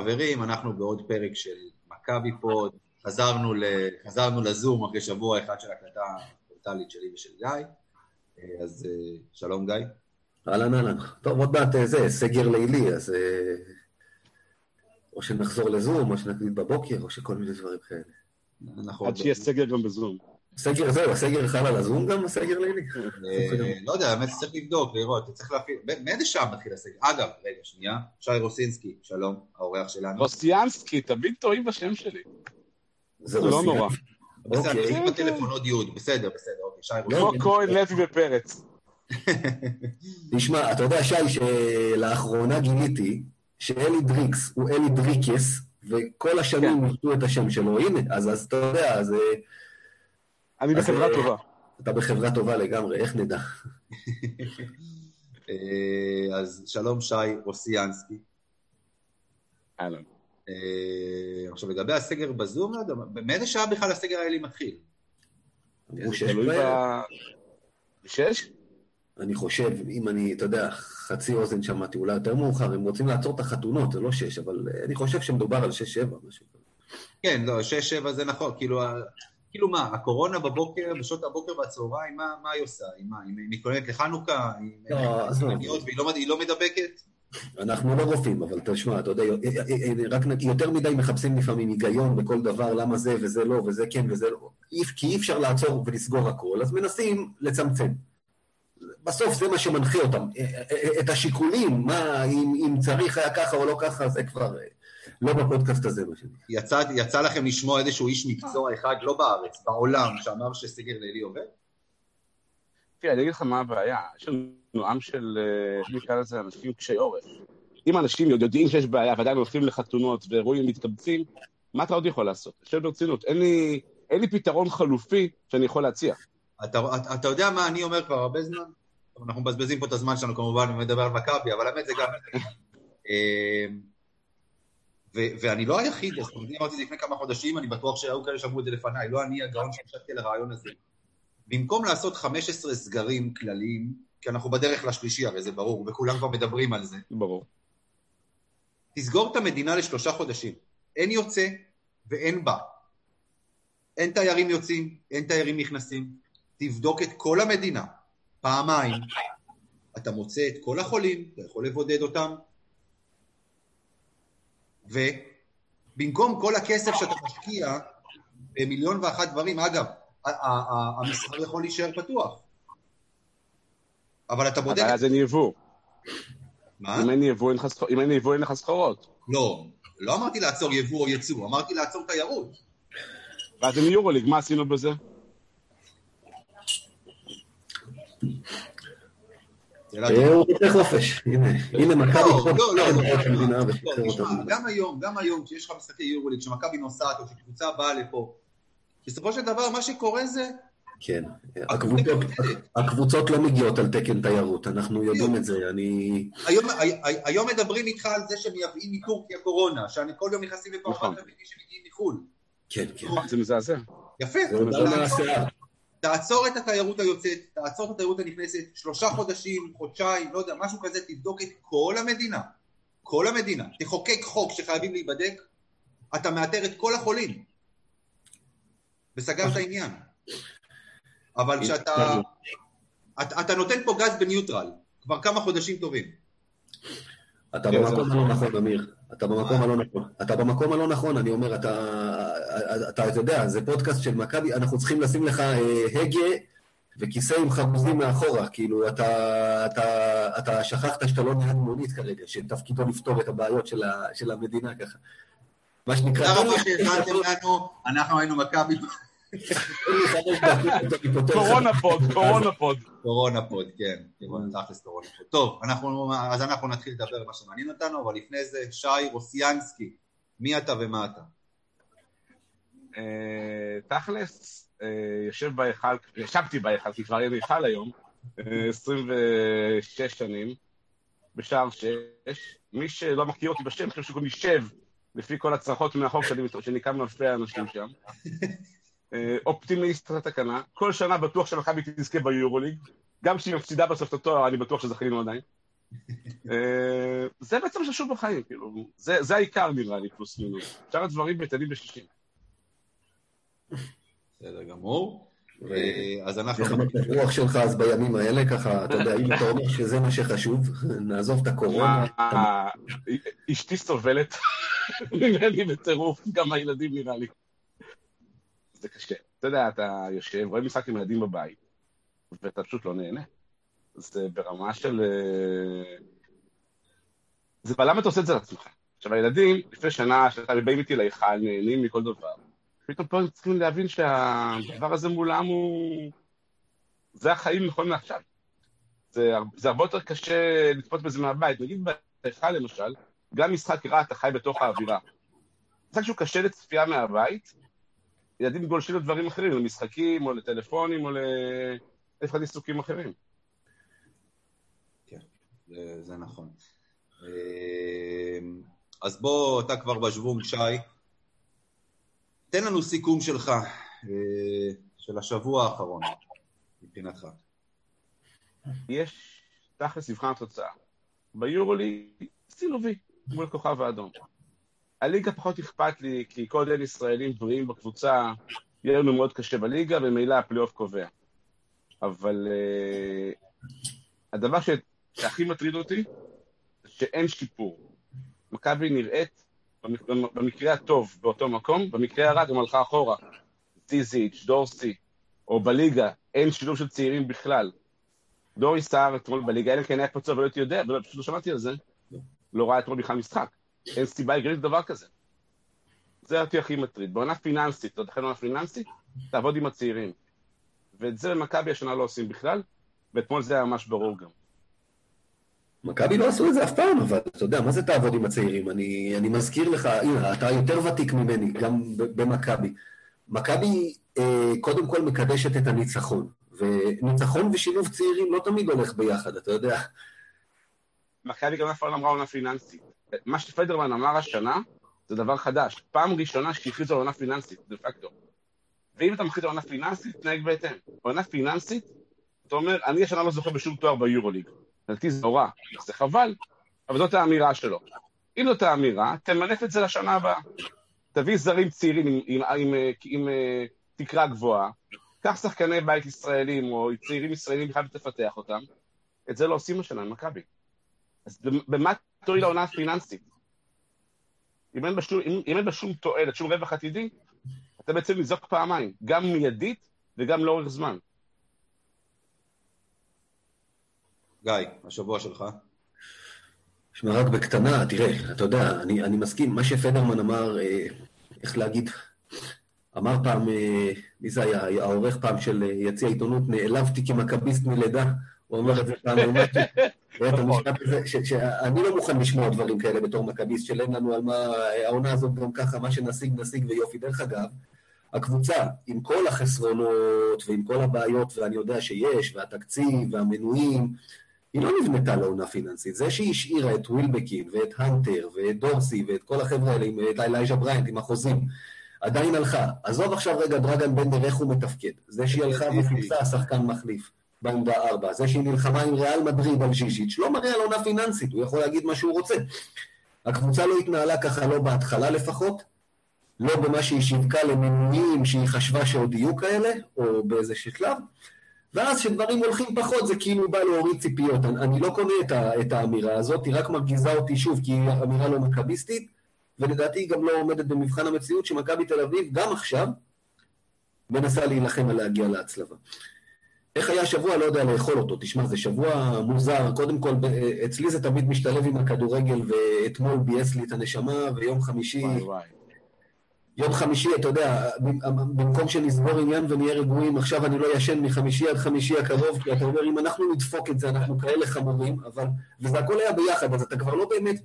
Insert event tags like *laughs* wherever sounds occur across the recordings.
חברים, אנחנו בעוד פרק של מכבי פוד, חזרנו, ל... חזרנו לזום אחרי שבוע אחד של הקלטה פורטלית שלי ושל גיא, אה, אז אה, שלום גיא. אהלן אהלן. טוב, עוד מעט אה, זה, סגר לילי, אז או שנחזור לזום, או שנקליט בבוקר, או שכל מיני דברים כאלה. עד שיהיה סגר גם בזום. סגר זהו, הסגר חל על הזום גם, הסגר לילי? לא יודע, האמת צריך לבדוק, לראות, צריך להפעיל, מאיזה שעה מתחיל הסגר? אגב, רגע, שנייה, שי רוסינסקי, שלום, האורח שלנו. רוסיאנסקי, תמיד טועים בשם שלי. זה לא נורא. בסדר, אני אגיד בטלפון עוד יוד, בסדר, בסדר, אוקיי, שי רוסינסקי. לא כהן, לוי ופרץ. *laughs* תשמע, אתה יודע, שי, שלאחרונה גיליתי שאלי דריקס הוא אלי דריקס, וכל השנים נותנו כן. את השם שלו, הנה, אז אתה יודע, אז... אני בחברה טובה. אתה בחברה טובה לגמרי, איך נדע? *laughs* אה, אז שלום שי רוסיאנסקי. אהלן. אה, עכשיו לגבי הסגר בזום, לא מאיזה שעה בכלל הסגר האלי מתחיל? אמרו שש בערב. שש? אני חושב, אם אני, אתה יודע, חצי אוזן שמעתי, אולי יותר מאוחר, הם רוצים לעצור את החתונות, זה לא שש, אבל אני חושב שמדובר על שש-שבע, משהו כזה. כן, לא, שש-שבע זה נכון, כאילו, כאילו מה, הקורונה בבוקר, בשעות הבוקר והצהריים, מה, מה היא עושה? היא מה, היא מתכוננת לחנוכה? היא לא, והיא לא, לא מדבקת? אנחנו לא רופאים, אבל תשמע, אתה יודע, רק יותר מדי מחפשים לפעמים היגיון בכל דבר, למה זה וזה לא, וזה כן וזה לא. כי אי אפשר לעצור ולסגור הכל, אז מנסים לצמצם. בסוף זה מה שמנחה אותם. את השיקולים, מה, אם, אם צריך היה ככה או לא ככה, זה כבר... לא בפודקאסט הזה, מה שנקרא. יצא, יצא לכם לשמוע איזשהו איש מקצוע אחד, לא בארץ, בעולם, שאמר שסגר לילי עובד? תראה, אני אגיד לך מה הבעיה. יש לנו עם של, איך אה, נקרא לזה, אנשים קשי עורף. אם אנשים יודעים שיש בעיה ועדיין הולכים לחתונות ואירועים מתקבצים, מה אתה עוד יכול לעשות? אני חושב ברצינות, אין לי, אין לי פתרון חלופי שאני יכול להציע. אתה, אתה, אתה יודע מה אני אומר כבר הרבה זמן? אנחנו מבזבזים פה את הזמן שלנו כמובן ומדבר על מכבי, אבל האמת זה גם... ו- ואני לא היחיד, אז אני אמרתי את זה לפני כמה חודשים, אני בטוח שהיו כאלה שאמרו את זה לפניי, לא אני הגאון שחשבתי על הרעיון הזה. במקום לעשות 15 סגרים כלליים, כי אנחנו בדרך לשלישי, הרי זה ברור, וכולם כבר מדברים על זה. ברור. תסגור את המדינה לשלושה חודשים. אין יוצא ואין בא. אין תיירים יוצאים, אין תיירים נכנסים. תבדוק את כל המדינה, פעמיים. אתה מוצא את כל החולים, אתה יכול לבודד אותם, ובמקום כל הכסף שאתה משקיע במיליון ואחת דברים, אגב, המסחר יכול להישאר פתוח. אבל אתה בודק... אז אין יבוא. מה? אם אין יבוא, אין לך סחורות. לא, לא אמרתי לעצור יבוא או יצוא, אמרתי לעצור תיירות. ואז עם יורוליג, מה עשינו בזה? הוא רוצה חופש, הנה מכבי חופש. לא, לא, לא, גם היום, גם היום, כשיש לך משחקי יורוליג, כשמכבי נוסעת או כשקבוצה באה לפה, בסופו של דבר מה שקורה זה... כן, הקבוצות לא מגיעות על תקן תיירות, אנחנו יודעים את זה, אני... היום מדברים איתך על זה שמייבאים מטורקיה קורונה, שאני כל יום נכנסים לפה אחת רביעי שמגיעים מחו"ל. כן, כן. זה מזעזע. יפה. תעצור את התיירות היוצאת, תעצור את התיירות הנכנסת, שלושה חודשים, חודשיים, לא יודע, משהו כזה, תבדוק את כל המדינה. כל המדינה. תחוקק חוק שחייבים להיבדק, אתה מאתר את כל החולים. וסגרת העניין. אבל כשאתה... אתה, אתה נותן פה גז בניוטרל, כבר כמה חודשים טובים. אתה במקום הלא נכון, אמיר. אתה במקום הלא נכון. אתה במקום הלא נכון, אני אומר, אתה, אתה, אתה יודע, זה פודקאסט של מכבי, אנחנו צריכים לשים לך אה, הגה וכיסא עם חרוזים מאחורה, כאילו, אתה, אתה, אתה שכחת שאתה לא נהג מונית כרגע, שתפקידו לפתור את הבעיות של, ה, של המדינה ככה. מה שנקרא... תודה רבה שהזמנתם לנו, אנחנו היינו מכבי. קורונה פוד, קורונה פוד. קורונה פוד, כן. תכלס קורונה פוד. טוב, אז אנחנו נתחיל לדבר על מה שמעניין אותנו, אבל לפני זה, שי רוסיאנסקי, מי אתה ומה אתה? אה, תכלס, אה, יושב בהיכל, ישבתי בהיכל, כי כבר אין היכל היום, 26 אה, שנים, בשער 6. מי שלא מכיר אותי בשם, חושב שקוראים לי שב, לפי כל הצרחות מהחוק שאני קם אלפי האנשים שם. *laughs* אה, אופטימיסט התקנה, כל שנה בטוח שמכבי תזכה ביורוליג, גם כשהיא מפסידה בסוף את התואר, אני בטוח שזכינו עדיין. *laughs* אה, זה בעצם חשוב בחיים, כאילו, זה, זה העיקר נראה לי, פלוס מינוס. שאר הדברים בטלים בשישים. בסדר גמור. אה, אז אנחנו... איך המצב רוח שלך אז בימים האלה, ככה, אתה יודע, אם אתה אומר שזה מה שחשוב, *laughs* נעזוב את הקורונה. אשתי סובלת *laughs* ממני בטירוף, גם הילדים נראה לי. זה קשה. אתה יודע, אתה יושב, רואה משחק עם ילדים בבית, ואתה פשוט לא נהנה. זה ברמה של... אה, זה למה אתה עושה את זה לעצמך? עכשיו, הילדים, לפני שנה, שאתה באים איתי להיכל, נהנים מכל דבר. פתאום פה הם צריכים להבין שהדבר הזה מולם הוא... זה החיים נכון מעכשיו. זה, זה הרבה יותר קשה לצפות בזה מהבית. נגיד בהיכל למשל, גם משחק רע אתה חי בתוך האווירה. משחק שהוא קשה לצפייה מהבית, ילדים גולשים לדברים אחרים, למשחקים או לטלפונים או לאלף אחד עיסוקים אחרים. כן, זה, זה נכון. אה, אז בוא, אתה כבר בשוונג, שי. תן לנו סיכום שלך, אה, של השבוע האחרון, מבחינתך. יש תכלס מבחן התוצאה. ביורולי, וי מול כוכב האדום. הליגה פחות אכפת לי, כי כל אלה ישראלים בריאים בקבוצה, יהיה לנו מאוד קשה בליגה, וממילא הפלייאוף קובע. אבל uh, הדבר שהכי מטריד אותי, שאין שיפור. מכבי נראית במקרה הטוב באותו מקום, במקרה הרע גם הלכה אחורה. טיזיץ', דורסי, או בליגה, אין שילוב של צעירים בכלל. דורי סער אתמול בליגה, אלא כן היה פצוע ולא הייתי יודע, פשוט לא שמעתי על זה. לא ראה אתמול בכלל משחק. אין סיבה הגיונית לדבר כזה. זה אותי הכי מטריד. בעונה פיננסית, אתה תכף עונה פיננסית, תעבוד עם הצעירים. ואת זה במכבי השנה לא עושים בכלל, ואתמול זה היה ממש ברור גם. מכבי לא עשו את זה אף פעם, אבל אתה יודע, מה זה תעבוד עם הצעירים? אני, אני מזכיר לך, הנה, אתה יותר ותיק ממני, גם במכבי. מכבי אה, קודם כל מקדשת את הניצחון, וניצחון ושילוב צעירים לא תמיד הולך ביחד, אתה יודע. מכבי גם אף פעם לא אמרה עונה פיננסית. מה שפדרמן אמר השנה, זה דבר חדש. פעם ראשונה שהכריזו על עונה פיננסית, דה פקטו. ואם אתה מכריז על עונה פיננסית, תנהג בהתאם. עונה פיננסית, אתה אומר, אני השנה לא זוכר בשום תואר ביורוליג. לדעתי זה נורא, זה חבל, אבל זאת האמירה שלו. אם זאת האמירה, תמנף את זה לשנה הבאה. תביא זרים צעירים עם, עם, עם, עם, עם אה, תקרה גבוהה, קח שחקני בית ישראלים או צעירים ישראלים בכלל ותפתח אותם. את זה לא עושים השנה עם מכבי. אז במה תועיל העונה הפיננסית? אם אין, בשום, אם, אם אין בה שום תועלת, שום רווח עתידי, אתה בעצם נזרוק פעמיים, גם מיידית וגם לאורך זמן. גיא, השבוע שלך. שמע, רק בקטנה, תראה, אתה יודע, אני, אני מסכים, מה שפדרמן אמר, אה, איך להגיד, אמר פעם, אה, מי זה היה, העורך פעם של אה, יציע עיתונות, נעלבתי כמכביסט מלידה, הוא אומר את זה פעם, הוא אומר *laughs* שאני לא מוכן לשמוע דברים כאלה בתור מכביסט, של אין לנו על מה, העונה הזאת גם ככה, מה שנשיג נשיג ויופי. דרך אגב, הקבוצה, עם כל החסרונות ועם כל הבעיות, ואני יודע שיש, והתקציב והמנויים, היא לא נבנתה לעונה פיננסית. זה שהיא השאירה את ווילבקין ואת הנטר ואת דורסי ואת כל החבר'ה האלה, את אלייז'ה בריינט עם החוזים, עדיין הלכה. עזוב עכשיו רגע דרגן בנדר איך הוא מתפקד. זה שהיא הלכה וחיפשה שחקן מחליף בעמדה 4. זה שהיא נלחמה עם ריאל מדריד על ז'יז'יץ', לא מראה על עונה פיננסית, הוא יכול להגיד מה שהוא רוצה. הקבוצה לא התנהלה ככה, לא בהתחלה לפחות, לא במה שהיא שיווקה למנויים שהיא חשבה שעוד יהיו כאלה, או באיזשהו שלב. ואז כשדברים הולכים פחות, זה כאילו בא להוריד ציפיות. אני, אני לא קונה את, ה, את האמירה הזאת, היא רק מרגיזה אותי שוב, כי היא אמירה לא מכביסטית, ולדעתי היא גם לא עומדת במבחן המציאות שמכבי תל אביב, גם עכשיו, מנסה להילחם על להגיע להצלבה. איך היה השבוע? לא יודע לאכול אותו. תשמע, זה שבוע מוזר. קודם כל, אצלי זה תמיד משתלב עם הכדורגל, ואתמול ביאס לי את הנשמה, ויום חמישי... וואי וואי. יום חמישי, אתה יודע, במקום שנסגור עניין ונהיה רגועים, עכשיו אני לא ישן מחמישי עד חמישי הקרוב, כי אתה אומר, אם אנחנו נדפוק את זה, אנחנו כאלה חמורים, אבל... וזה הכל היה ביחד, אז אתה כבר לא באמת...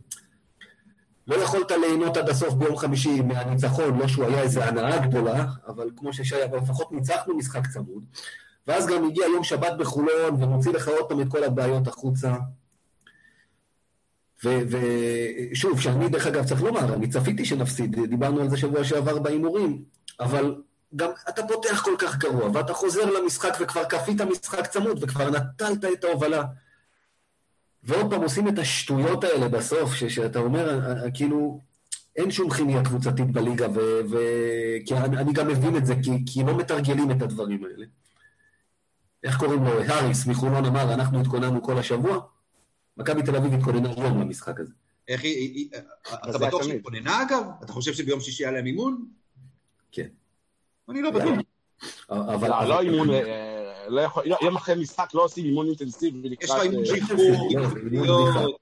לא יכולת ליהנות עד הסוף ביום חמישי מהניצחון, לא שהוא היה איזו הנאה גדולה, אבל כמו ששי, אבל לפחות ניצחנו משחק צמוד. ואז גם הגיע יום שבת בחולון, ומוציא לך עוד פעם את כל הבעיות החוצה. ושוב, שאני דרך אגב צריך לומר, אני צפיתי שנפסיד, דיברנו על זה שבוע שעבר בהימורים, אבל גם אתה פותח כל כך גרוע, ואתה חוזר למשחק וכבר כפית משחק צמוד, וכבר נטלת את ההובלה. ועוד פעם עושים את השטויות האלה בסוף, ש- שאתה אומר, אה, אה, כאילו, אין שום כימיה קבוצתית בליגה, ו... ו... אני גם מבין את זה, כי, כי לא מתרגלים את הדברים האלה. איך קוראים לו? האריס מחולון אמר, אנחנו התכוננו כל השבוע, מכבי תל אביב התכוננה יום למשחק הזה. איך היא... אתה בטוח. שהיא כוננה אגב? אתה חושב שביום שישי היה להם אימון? כן. אני לא בטוח. אבל... לא, לא אימון, אה, לא יכול, לא- יום אחרי משחק לא עושים אימון אינטנסיבי יש לך. אימון אה, שחרור, לא, תוכניות.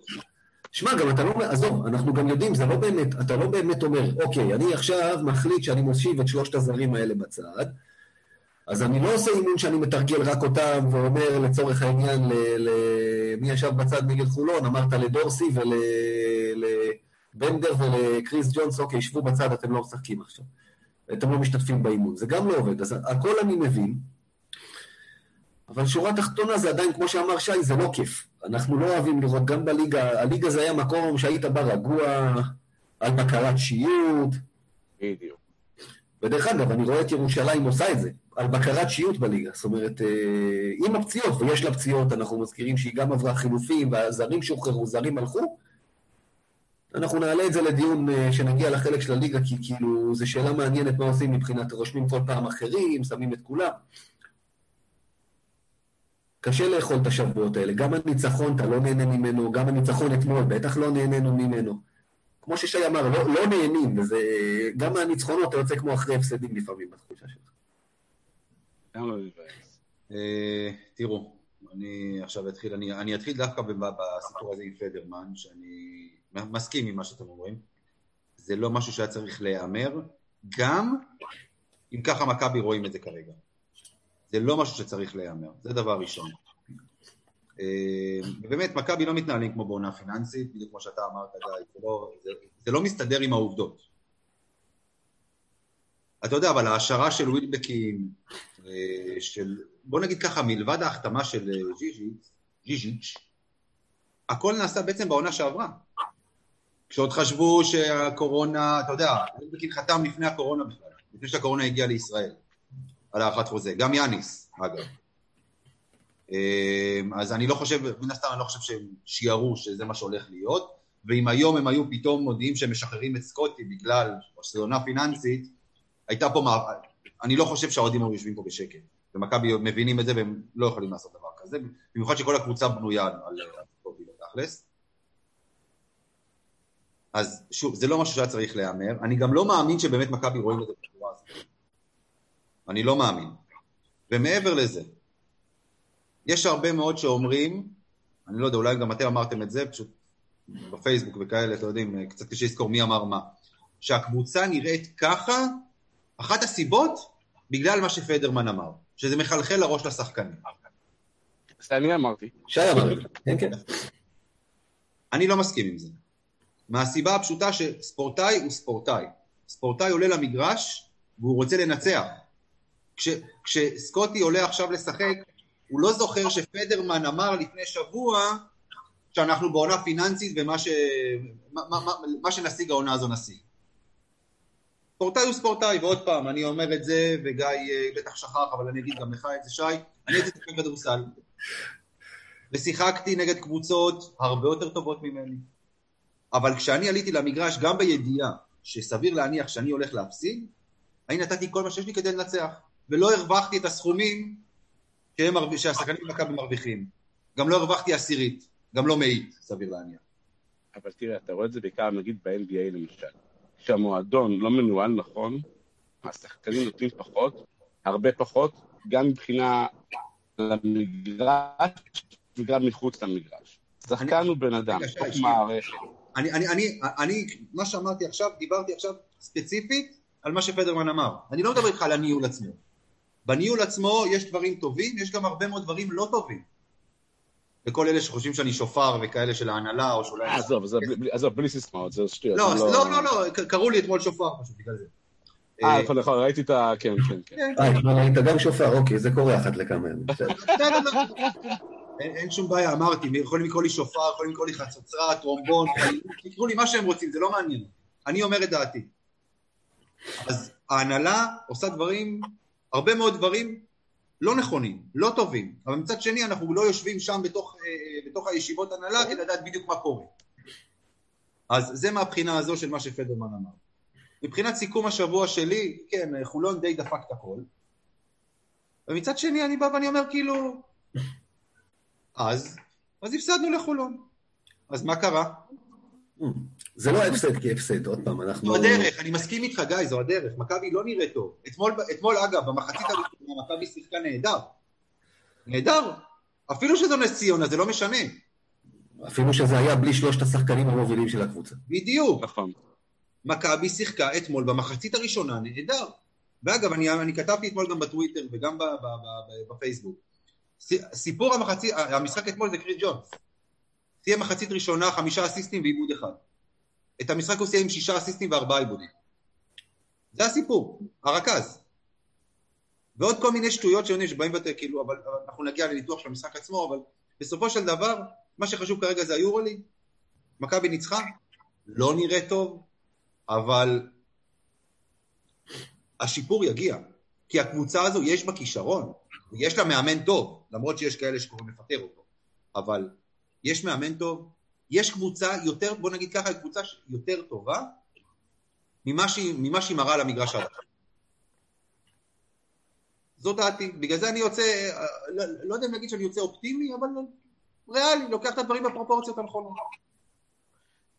שמע, גם אתה לא, עזוב, אנחנו גם יודעים, זה לא באמת, אתה לא באמת אומר, אוקיי, אני עכשיו מחליט שאני מושיב את שלושת הזרים האלה בצד, אז אני לא עושה אימון שאני מתרגל רק אותם ואומר לצורך העניין, ל- ל- מי ישב בצד נגד חולון, אמרת לדורסי ולבנדר ולקריס ג'ונס, אוקיי, שבו בצד, אתם לא משחקים עכשיו. אתם לא משתתפים באימון, זה גם לא עובד, אז הכל אני מבין, אבל שורה תחתונה זה עדיין, כמו שאמר שי, זה לא כיף. אנחנו לא אוהבים לראות, גם בליגה, הליגה זה היה מקום שהיית בא רגוע, על בקרת שיעוט, בדיוק. ודרך אגב, אני רואה את ירושלים עושה את זה, על בקרת שיעוט בליגה. זאת אומרת, אה, עם הפציעות, ויש לה פציעות, אנחנו מזכירים שהיא גם עברה חילופים, והזרים שוחררו, זרים הלכו. אנחנו נעלה את זה לדיון אה, שנגיע לחלק של הליגה, כי כאילו, זו שאלה מעניינת מה עושים מבחינת, רושמים כל פעם אחרים, שמים את כולם. קשה לאכול את השבועות האלה. גם הניצחון, אתה לא נהנה ממנו, גם הניצחון אתמול, בטח לא נהנינו ממנו. כמו ששי אמר, לא, לא נהנים, וזה, גם מהניצחונות אתה יוצא כמו אחרי הפסדים לפעמים בתחושה שלך. גם לא להתבאס. אה, תראו, אני עכשיו אתחיל, אני, אני אתחיל דווקא בסיפור הזה עם פדרמן, שאני מסכים עם מה שאתם אומרים. זה לא משהו שהיה צריך להיאמר, גם אם ככה מכבי רואים את זה כרגע. זה לא משהו שצריך להיאמר, זה דבר ראשון. אה, ובאמת, מכבי לא מתנהלים כמו בעונה פיננסית, בדיוק כמו שאתה אמרת, זה לא, זה, זה לא מסתדר עם העובדות. אתה יודע, אבל ההשערה של ווילבקים, אה, של, בוא נגיד ככה, מלבד ההחתמה של אה, ז'יז'יץ', הכל נעשה בעצם בעונה שעברה. כשעוד חשבו שהקורונה, אתה יודע, ווילבקין חתם לפני הקורונה בכלל, לפני שהקורונה הגיעה לישראל, על הארכת חוזה. גם יאניס, אגב. אה, אז אני לא חושב, מן הסתם אני לא חושב שהם שיערו שזה מה שהולך להיות, ואם היום הם היו פתאום מודיעים שהם משחררים את סקוטי בגלל, שזו עונה פיננסית, הייתה פה. אני לא חושב שהאוהדים היו יושבים פה בשקט. ומכבי מבינים את זה והם לא יכולים לעשות דבר כזה, במיוחד שכל הקבוצה בנויה על סקוטי בתכלס. אז שוב, זה לא משהו שהיה צריך להיאמר. אני גם לא מאמין שבאמת מכבי רואים את זה בצורה הזאת. אני לא מאמין. ומעבר לזה, יש הרבה מאוד שאומרים, אני לא יודע, אולי גם אתם אמרתם את זה, פשוט בפייסבוק וכאלה, אתם יודעים, קצת קשה לזכור מי אמר מה, שהקבוצה נראית ככה, אחת הסיבות, בגלל מה שפדרמן אמר, שזה מחלחל לראש לשחקנים. זה אני אמרתי. שי אמר זה, כן, כן. אני לא מסכים עם זה. מהסיבה הפשוטה שספורטאי הוא ספורטאי. ספורטאי עולה למגרש והוא רוצה לנצח. כש, כשסקוטי עולה עכשיו לשחק, הוא לא זוכר שפדרמן אמר לפני שבוע שאנחנו בעונה פיננסית ומה ש, מה, מה, מה, מה שנשיג העונה הזו נשיג. ספורטאי הוא ספורטאי, ועוד פעם, אני אומר את זה, וגיא אה, בטח שכח, אבל אני אגיד גם לך את זה, שי, אני הייתי שחקן כדורסל, ושיחקתי נגד קבוצות הרבה יותר טובות ממני. אבל כשאני עליתי למגרש, גם בידיעה שסביר להניח שאני הולך להפסיד, אני נתתי כל מה שיש לי כדי לנצח, ולא הרווחתי את הסכומים שהם, שהשחקנים במכבי מרוויחים. גם לא הרווחתי עשירית, גם לא מאית, סביר להניח. אבל תראה, אתה רואה את זה בעיקר נגיד ב-NBA למשל. כשהמועדון לא מנוהל נכון, השחקנים נותנים פחות, הרבה פחות, גם מבחינה למגרש וגם מחוץ למגרש. שחקן הוא בן אדם, תוך. מערכת. אני, אני, אני, אני, מה שאמרתי עכשיו, דיברתי עכשיו ספציפית על מה שפדרמן אמר. אני לא מדבר איתך על הניהול עצמו. בניהול עצמו יש דברים טובים, יש גם הרבה מאוד דברים לא טובים. לכל אלה שחושבים שאני שופר וכאלה של ההנהלה, או שאולי... אה, עזוב, עזוב, בלי- עזוב, בלי סיסמאות, זה שטויות. לא, לא, לא, לא, ק- קראו לי אתמול שופר פשוט בגלל זה. אה, אה, נכון, נכון, ראיתי את ה... כן, כן, כן. כן, אה, היית גם שופר, אוקיי, זה קורה אחת לכמה ימים. בסדר, לא. אין שום בעיה, אמרתי, יכולים לקרוא לי שופר, יכולים לקרוא לי חצוצרה, טרומבון, תקראו לי מה שהם רוצים, זה לא מעניין. אני אומר את דעתי. אז ההנהלה עושה דברים, הרבה מאוד דברים לא נכונים, לא טובים, אבל מצד שני אנחנו לא יושבים שם בתוך, אה, בתוך הישיבות הנהלה כדי לדעת בדיוק מה קורה. אז זה מהבחינה הזו של מה שפדרמן אמר. מבחינת סיכום השבוע שלי, כן, חולון די דפק את הכל. ומצד שני אני בא ואני אומר כאילו, אז, אז הפסדנו לחולון. אז מה קרה? זה לא הפסד כהפסד, עוד פעם, אנחנו... זו הדרך, אני מסכים איתך גיא, זו הדרך. מכבי לא נראה טוב. אתמול, אתמול אגב, במחצית הראשונה מכבי שיחקה נהדר. נהדר. אפילו שזו נס ציונה, זה לא משנה. אפילו שזה היה בלי שלושת השחקנים המובילים של הקבוצה. בדיוק. נכון. מכבי שיחקה אתמול במחצית הראשונה נהדר. ואגב, אני, אני כתבתי אתמול גם בטוויטר וגם ב, ב, ב, בפייסבוק. סיפור המחצית, המשחק אתמול זה קריס ג'ונס. סיים מחצית ראשונה חמישה אסיסטים ועיבוד אחד. את המשחק הוא סיים עם שישה אסיסטים וארבעה עיבודים. זה הסיפור, הרכז. ועוד כל מיני שטויות שעונים שבאים ואתה כאילו, אבל אנחנו נגיע לניתוח של המשחק עצמו, אבל בסופו של דבר, מה שחשוב כרגע זה היורוליג. מכבי ניצחה, לא נראה טוב, אבל השיפור יגיע. כי הקבוצה הזו יש בה כישרון, יש לה מאמן טוב, למרות שיש כאלה שקוראים לפטר אותו. אבל יש מאמן טוב, יש קבוצה יותר, בוא נגיד ככה, קבוצה יותר טובה ממה שהיא, ממה שהיא מראה למגרש עד זו דעתי, בגלל זה אני יוצא, לא, לא יודע אם להגיד שאני יוצא אופטימי, אבל ריאלי, לוקח את הדברים בפרופורציות הנכונות.